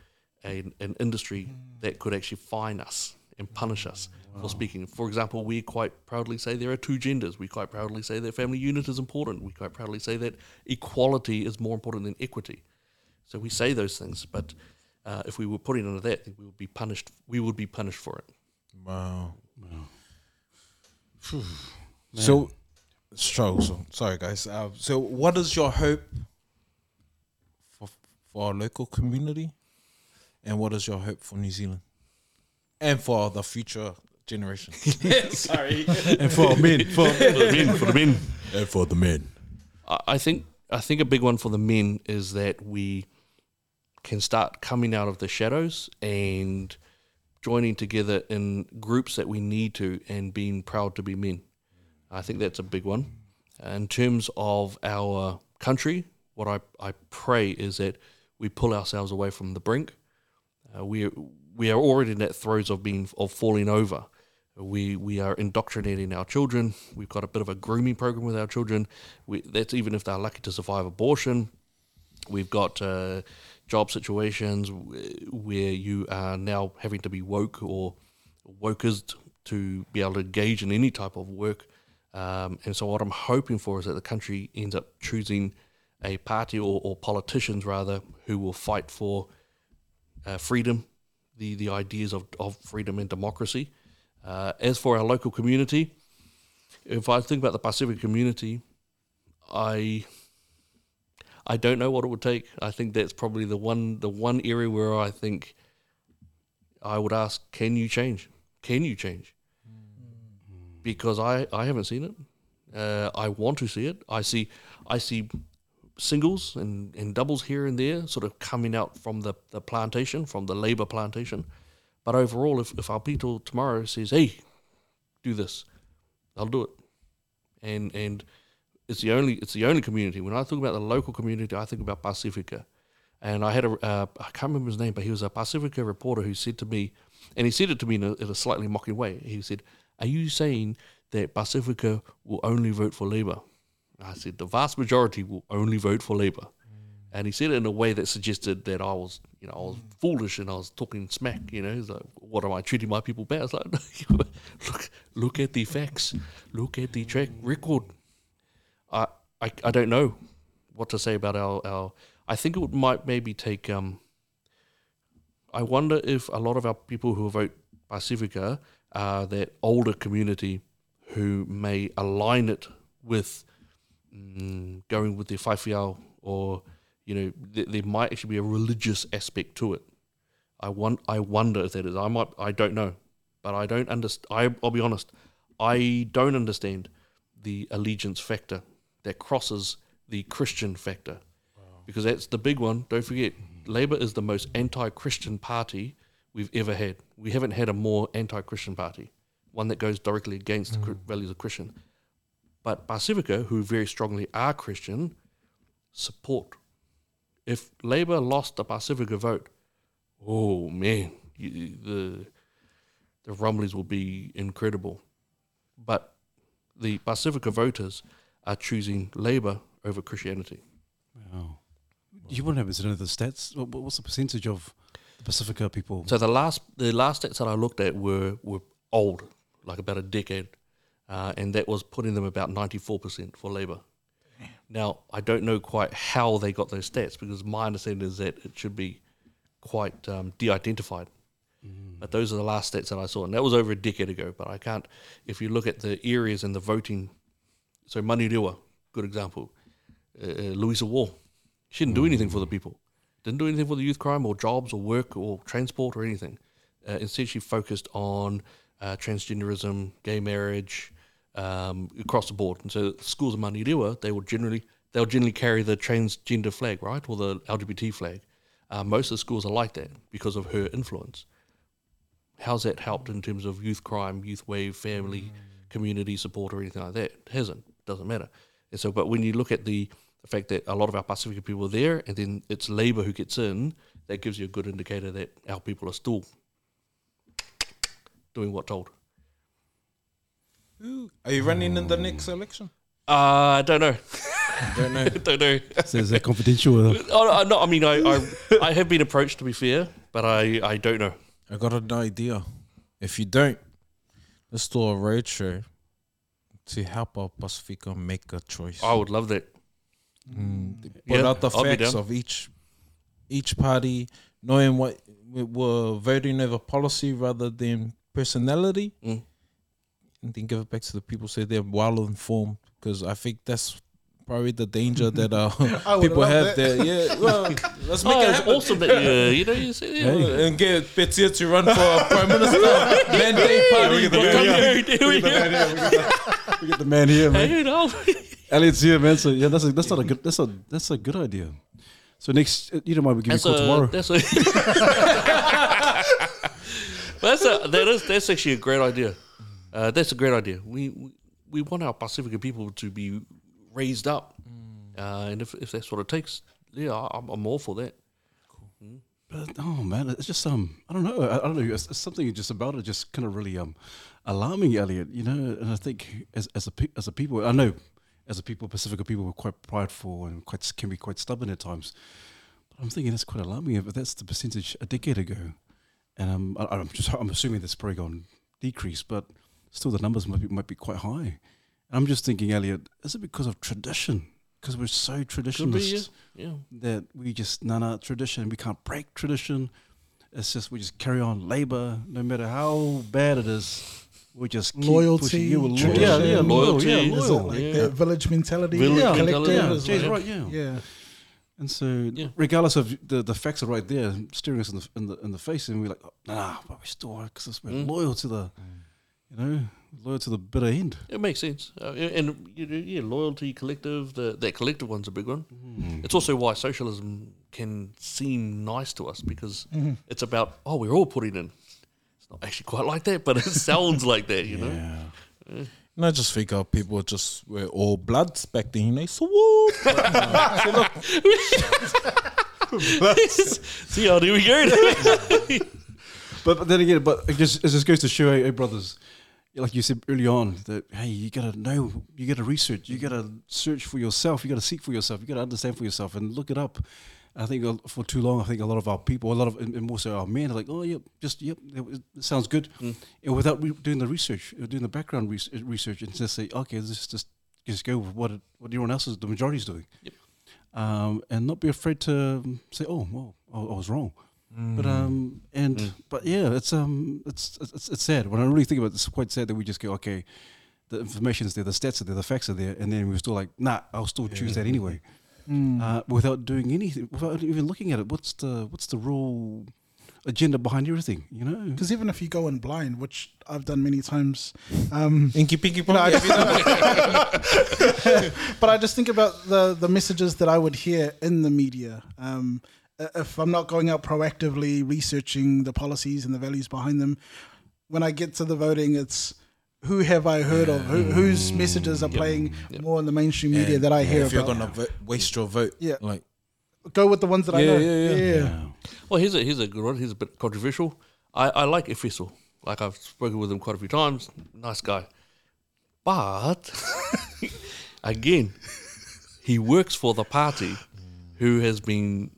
an, an industry that could actually fine us and punish us for speaking. For example, we quite proudly say there are two genders. We quite proudly say that family unit is important. We quite proudly say that equality is more important than equity. So we say those things, but uh, if we were putting under that, then we would be punished. We would be punished for it. Wow. Wow. So, struggle. So, sorry, guys. Uh, so, what is your hope for for our local community, and what is your hope for New Zealand, and for the future generation? sorry, and for men, for for the men, for the men. and for the men. I I think I think a big one for the men is that we can start coming out of the shadows and joining together in groups that we need to and being proud to be men. I think that's a big one. In terms of our country, what I, I pray is that we pull ourselves away from the brink. Uh, we we are already in that throes of being of falling over. We we are indoctrinating our children. We've got a bit of a grooming program with our children. We, that's even if they're lucky to survive abortion. We've got uh, job situations where you are now having to be woke or wokers to be able to engage in any type of work. Um, and so, what I'm hoping for is that the country ends up choosing a party or, or politicians rather who will fight for uh, freedom, the the ideas of, of freedom and democracy. Uh, as for our local community, if I think about the Pacific community, I I don't know what it would take. I think that's probably the one the one area where I think I would ask, can you change? Can you change? Because I, I haven't seen it. Uh, I want to see it. I see I see singles and, and doubles here and there sort of coming out from the, the plantation, from the labour plantation. But overall, if, if people tomorrow says, hey, do this, I'll do it. And and it's the only it's the only community. When I think about the local community, I think about Pacifica. And I had a uh, I can't remember his name, but he was a Pacifica reporter who said to me, and he said it to me in a, in a slightly mocking way. He said, "Are you saying that Pacifica will only vote for Labour? I said, "The vast majority will only vote for Labour." And he said it in a way that suggested that I was, you know, I was foolish and I was talking smack. You know, He's like, what am I treating my people bad? It's like, look, look at the facts, look at the track record. I, I, I don't know what to say about our, our. I think it would, might maybe take. Um, I wonder if a lot of our people who vote Pacifica are that older community who may align it with mm, going with the Whaiwhiao or you know th- there might actually be a religious aspect to it. I want I wonder if that is. I might I don't know, but I don't understand. I'll be honest. I don't understand the allegiance factor that crosses the Christian factor because that's the big one. Don't forget, Labour is the most anti-Christian party we've ever had. We haven't had a more anti-Christian party, one that goes directly against the mm. values of Christian. But Pacifica, who very strongly are Christian, support. If Labour lost the Pacifica vote, oh man, you, the the rumblings will be incredible. But the Pacifica voters are choosing Labour over Christianity. Wow. You wouldn't happen to know the stats. What's the percentage of the Pacifica people? So the last the last stats that I looked at were were old, like about a decade, uh, and that was putting them about ninety four percent for Labour. Now I don't know quite how they got those stats because my understanding is that it should be quite um, de-identified. But those are the last stats that I saw, and that was over a decade ago. But I can't. If you look at the areas and the voting, so Manurewa, good example. Uh, uh, Louisa Wall, she didn't do anything for the people. Didn't do anything for the youth crime or jobs or work or transport or anything. Uh, instead, she focused on uh, transgenderism, gay marriage, um, across the board. And so, schools in Manurewa, they will generally they'll generally carry the transgender flag, right, or the LGBT flag. Uh, most of the schools are like that because of her influence. How's that helped in terms of youth crime, youth wave, family, community support, or anything like that? It hasn't. Doesn't matter. And so, but when you look at the, the fact that a lot of our Pacifica people are there, and then it's Labour who gets in, that gives you a good indicator that our people are still doing what told. Are you running in the next election? Uh, I don't know. Don't know. don't know. So is that confidential? Oh, no, no, I mean, I, I, I have been approached to be fair, but I, I don't know. I got an idea. If you don't, let's do a roadshow to help our Pacifica make a choice. I would love that. Mm, put Yeah, out the I'll facts of each each party, knowing what we were voting over policy rather than personality, Mm. and then give it back to the people so they're well informed. Because I think that's probably the danger that uh, people have that. there. Yeah, well, let's make Oh, it it's happen. awesome that you, uh, you know, you say, yeah, Uh, and get Petia to run for prime minister mandate party. get the man here, here we go. We get the man here, man. Hey, no. Elliot's here, man. So yeah, that's a, that's not a good that's a that's a good idea. So next, uh, you don't mind we give you a call a, tomorrow. that's a, that's a, that is, that's actually a great idea. Uh, that's a great idea. We, we, we want our Pacifica people to be raised up uh, and if if that's what it takes, yeah, I- I'm, I'm all for that. But oh man, it's just um, I don't know, I, I don't know. It's, it's something just about it, just kind of really um, alarming, Elliot. You know, and I think as as a pe- as a people, I know as a people, Pacifica people were quite prideful and quite can be quite stubborn at times. But I'm thinking that's quite alarming. If that's the percentage a decade ago, and um, I, I'm just I'm assuming that's probably gone decrease, but still the numbers might be might be quite high. And I'm just thinking, Elliot, is it because of tradition? Because we're so Could be, yeah. traditionalist yeah. that we just no no tradition we can't break tradition it's just we just carry on labor no matter how bad it is we just keep Loyalty, pushing. yeah, tradition. yeah yeah loyal Loyalty. yeah Is Is loyal like Yeah. village mentality? Village yeah, mentality, collective yeah as Jay's well. right yeah Yeah. and so Yeah. regardless of the the facts are right there staring us in the in the, in the face and we're like oh, nah but we still because we're Mm. loyal to the you know loyal to the bitter end It makes sense, uh, and you know, yeah, loyalty, collective. The that collective one's a big one. Mm-hmm. It's also why socialism can seem nice to us because mm-hmm. it's about oh, we're all putting in. It's not actually quite like that, but it sounds like that, you know. yeah And I just think our people just were all bloods back then, you know. So what? But, no. So look, See how do we go? But, but then again, but it just it just goes to show, hey, brothers, like you said early on, that hey, you gotta know, you gotta research, you gotta search for yourself, you gotta seek for yourself, you gotta understand for yourself, and look it up. I think uh, for too long, I think a lot of our people, a lot of, and more so our men, are like, oh, yep, just yep, it, sounds good, and without re- doing the research, uh, doing the background res- research, and just say, okay, let's just just go with what it, what everyone else is, the majority is doing, Yep. um, and not be afraid to um, say, oh, well, I, I was wrong. But um and but yeah, it's um it's, it's it's sad when I really think about it. It's quite sad that we just go okay, the information's there, the stats are there, the facts are there, and then we're still like nah, I'll still choose that anyway, uh, without doing anything, without even looking at it. What's the what's the real agenda behind everything? You know? Because even if you go in blind, which I've done many times, um, Inky Pinky No, I Ponky. but I just think about the the messages that I would hear in the media. Um, i- Uh, if I'm not going out proactively researching the policies and the values behind them, when I get to the voting, it's who have I heard of? Who, whose messages are playing more in the mainstream media that I hear of. if you're gonna vo- waste your vote, Yeah. like Go with the ones that I know. yeah, yeah. Yeah. Well, here's a here's a good one. Here's a bit controversial. I, I like Efeso. Like I've spoken with him quite a few times. Nice guy, but again, he works for the party who has been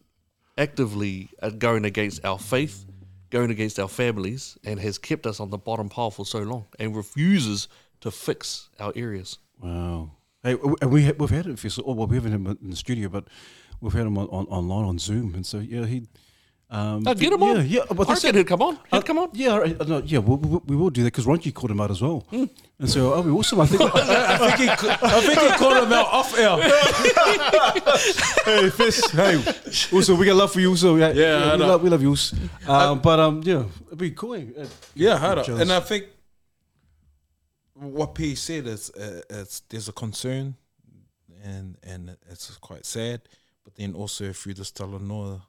actively uh, going against our faith, going against our families, and has kept us on the bottom pile for so long, and refuses to fix our areas. Wow. Hey, we ha- we've had it. Well, we haven't had him in the studio, but we've had him on, on online on Zoom, and so yeah, he. Um, Now get him yeah, on. Yeah, but I that's he'd come on. He'd come on. Yeah, all right, uh, no, yeah, we, we, we will do that because Ronchi called him out as well, Hmm. and so oh, we awesome. I think. I think he, I think he called him out off air. hey, Fist, hey, also we got love for you. So yeah, Yeah, I we love, we love you. also. Um, but um, yeah, it'd be cool. eh? Yeah, I heard it. Just- And I think what P said is uh, it's there's a concern, and and it's quite sad. But then also through this Talanoa,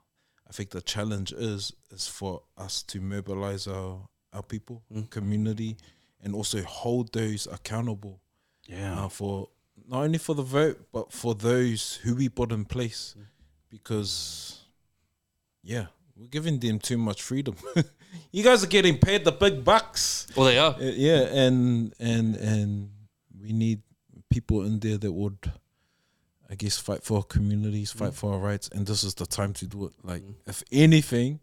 I think the challenge is is for us to mobilize our our people, community, and also hold those accountable Yeah, uh, for not only for the vote but for those who we put in place, because yeah, we're giving them too much freedom. you guys are getting paid the big bucks. Well, they are. Uh, yeah, and and and we need people in there that would, I guess, fight for our communities, fight mm. for our rights, and this is the time to do it. Like, mm. if anything,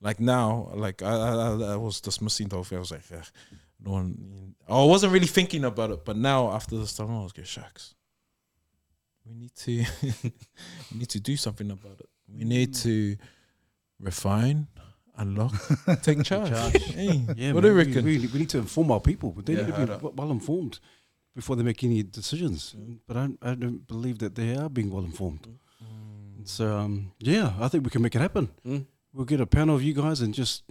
like now, like I I, I- was dismissing the whole thing. I was like, "Ugh, no one. I wasn't really thinking about it, but now after this time, I was like, shucks. We need to, we need to do something about it. We need mm. to refine, unlock, take charge. Hey, yeah. what do you reckon? We, we, we need to inform our people. They Yeah, need to be well informed before they make any decisions. But I I don't believe that they are being well informed. So um, yeah, I think we can make it happen. Mm. We'll get a panel of you guys and just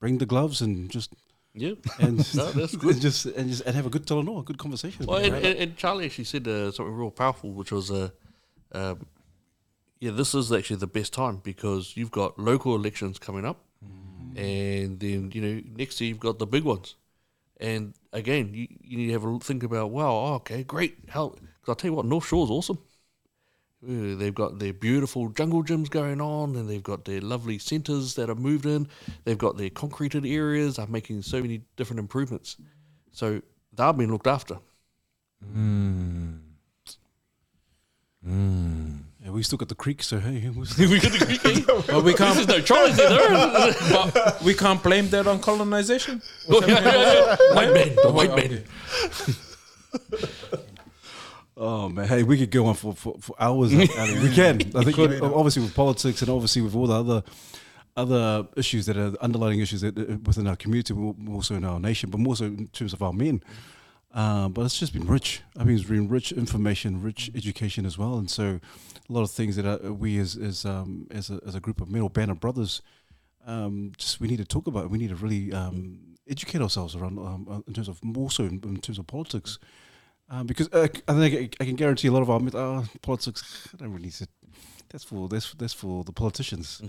bring the gloves and just Yeah. and No, that's good. and just and just and have a good Talanoa, a good conversation. Well, and, and, and Charlie actually said uh, something real powerful, which was, uh, um, yeah, this is actually the best time because you've got local elections coming up, and then you know next year you've got the big ones, and again you, you need to have a think about wow, oh, okay, great, how? Because I'll tell you what, North Shore's awesome. They've got their beautiful jungle gyms going on, and they've got their lovely centres that are moved in. They've got their concreted areas are making so many different improvements. So they're being looked after. Hmm. Hmm. Yeah, we still got the creek, so hey, we got the But we can't. There's no choice there. but we can't blame that on colonization. white men, the white men. oh man, hey, we could go on for, for, for hours. Ali. we can. I think could. obviously with politics and obviously with all the other other issues that are underlying issues that, uh, within our community, more more so in our nation, but more so in terms of our men. Uh, but it's just been rich. I mean, it's been rich information, rich education as well, and so a lot of things that uh, we as as um, as a as a group of band of brothers, um, just we need to talk about. We need to really um, educate ourselves around um, uh, in terms of more so in, in terms of politics, um, because uh, I think I, I can guarantee a lot of our uh, politics. I don't really need to. That's for that's that's for the politicians.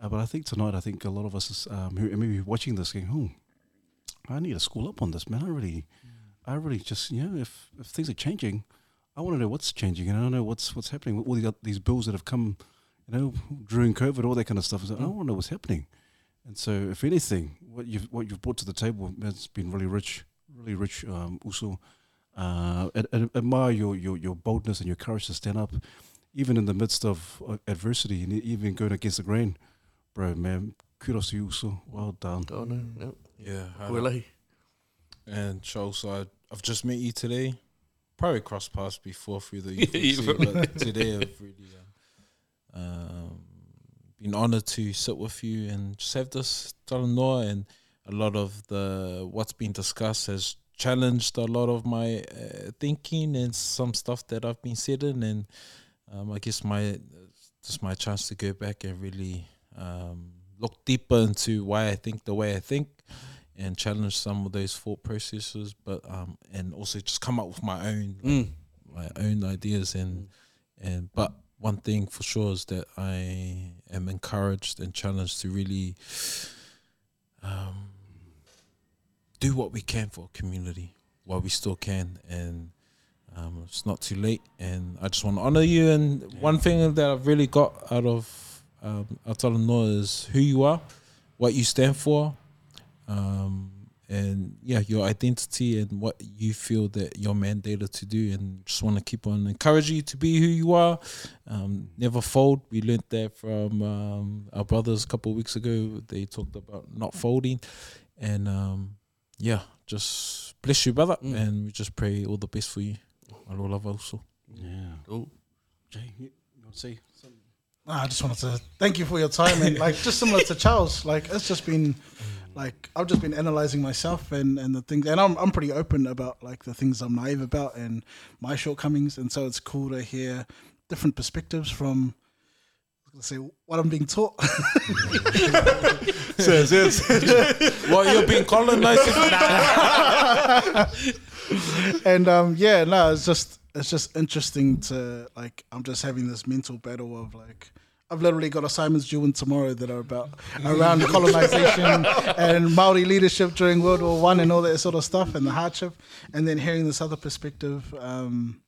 Uh, but I think tonight, I think a lot of us is, um, who are maybe watching this, going, "Oh, I need to school up on this, man. I really, I really just, you know, if if things are changing, I want to know what's changing, and I don't know what's what's happening with all these, these bills that have come, you know, during COVID, all that kind of stuff. Is like, I want to know what's happening, and so if anything, what you've what you've brought to the table has been really rich, really rich. Um, also, uh, ad- ad- admire your, your your boldness and your courage to stand up, even in the midst of uh, adversity, and even going against the grain, bro. Man, kudos to you, also. Well done. Oh no, no. Yeah. I Well, know. eh, And Charles, I, I've just met you today. Probably crossed paths before through the Yeah, youth you UC, but today I've really um, um, been honoured to sit with you and just have this talanoa and a lot of the what's been discussed has challenged a lot of my uh, thinking and some stuff that I've been sitting and um, I guess my just my chance to go back and really um, look deeper into why I think the way I think and challenge some of those thought processes, but um, and also just come up with my own Mm. my own ideas and and but one thing for sure is that I am encouraged and challenged to really um, do what we can for community while we still can. And um, it's not too late. And I just want to honor you. And one thing that I've really got out of um, a talanoa is who you are what you stand for um, and yeah, your identity and what you feel that you're mandated to do, and just want to keep on encouraging you to be who you are. Um, never fold. We learned that from um, our brothers a couple of weeks ago. They talked about not folding, and um, yeah, just bless you, brother, Mm. and we just pray all the best for you. I love also. Yeah. Oh, Jay, you you want to say something? I just wanted to thank you for your time and like just similar to Charles, like it's just been like I've just been analyzing myself and and the things and I'm I'm pretty open about like the things I'm naive about and my shortcomings and so it's cool to hear different perspectives from gonna say what I'm being taught. Says well, you're being colonized. and um yeah, no, it's just it's just interesting to like I'm just having this mental battle of like I've literally got assignments due in tomorrow that are about around colonization and Maori leadership during World War One and all that sort of stuff and the hardship, and then hearing this other perspective. Um,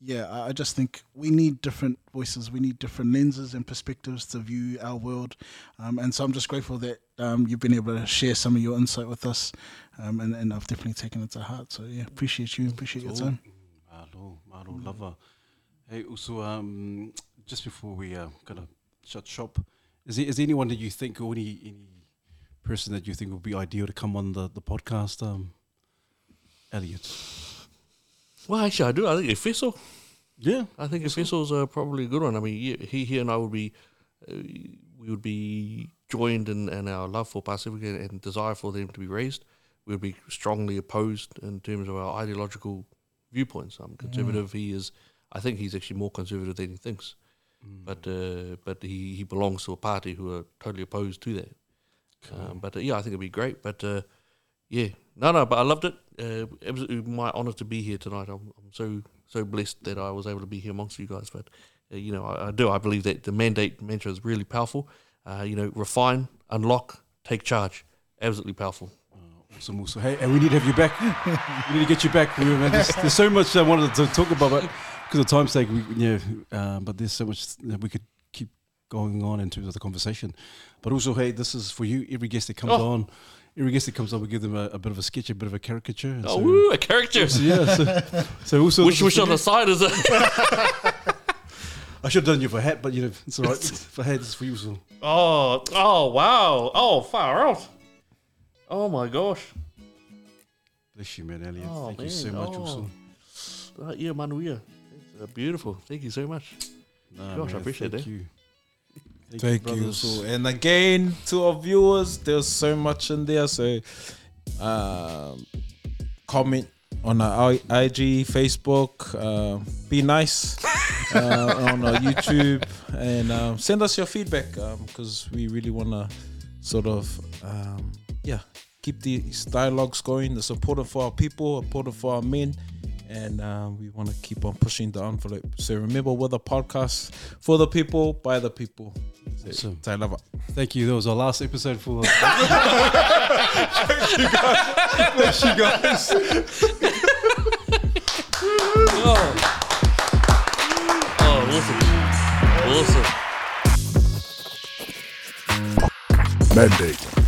yeah, I I just think we need different voices. We need different lenses and perspectives to view our world, um, and so I'm just grateful that um, you've been able to share some of your insight with us, um, and, and I've definitely taken it to heart. So yeah, appreciate you, appreciate your time. Malo, Malo, lava. Hey, also, um, just before we uh, kind of shut shop, is there, is there anyone that you think or any any person that you think would be ideal to come on the, the podcast? Um, Elliot. well, actually, I do. I think Efeso. Yeah. I think Efeso's uh, probably a good one. I mean, he, he, and I would be, uh, we would be joined in, in our love for Pacifica and desire for them to be raised. We would be strongly opposed in terms of our ideological viewpoints. I'm conservative. He is. I think he's actually more conservative than he thinks. But uh, but he, he belongs to a party who are totally opposed to that. Um, but uh, yeah, I think it'd be great. But uh, yeah, no, no. But I loved it. Uh, absolutely, my honour to be here tonight. I'm, I'm so so blessed that I was able to be here amongst you guys. But uh, you know, I, I do. I believe that the mandate mantra is really powerful. Uh, you know, refine, unlock, take charge. Absolutely powerful. Awesome, also. Hey, and we need to have you back. we need to get you back. man. There's, there's so much I wanted to talk about, but because of time's sake, we, yeah, uh, but there's so much that we could keep going on in terms of the conversation. But also, hey, this is for you. Every guest that comes Oh. on, every guest that comes on, we give them a, a bit of a sketch, a bit of a caricature. Oh, so, woo, a character. so, yeah, so, so also, Which is which on the side is it? I should have done you for a hat, but you know, it's all right. for hat, it's for you. So. Oh, oh, wow. Oh, far out. Oh my gosh. Bless you, man, Elliot. Oh, Thank you so much. Oh. Also, Uh, yeah, manuia. It's, uh, beautiful. Thank you so much. Nah, Gosh, I appreciate thank that. You. Thank you. brothers. So, and again, to our viewers, there's so much in there. So, um, comment on our IG, Facebook. Uh, be nice uh, on our YouTube, and um, send us your feedback because we really want to sort of, um, yeah, keep these dialogues going. The important for our people, important for our men. And uh, we want to keep on pushing the envelope. So remember, we're the podcast for the people, by the people. Awesome. Tai lava. Thank you. That was our last episode for. Oh, oh awesome. Awesome. Mandate.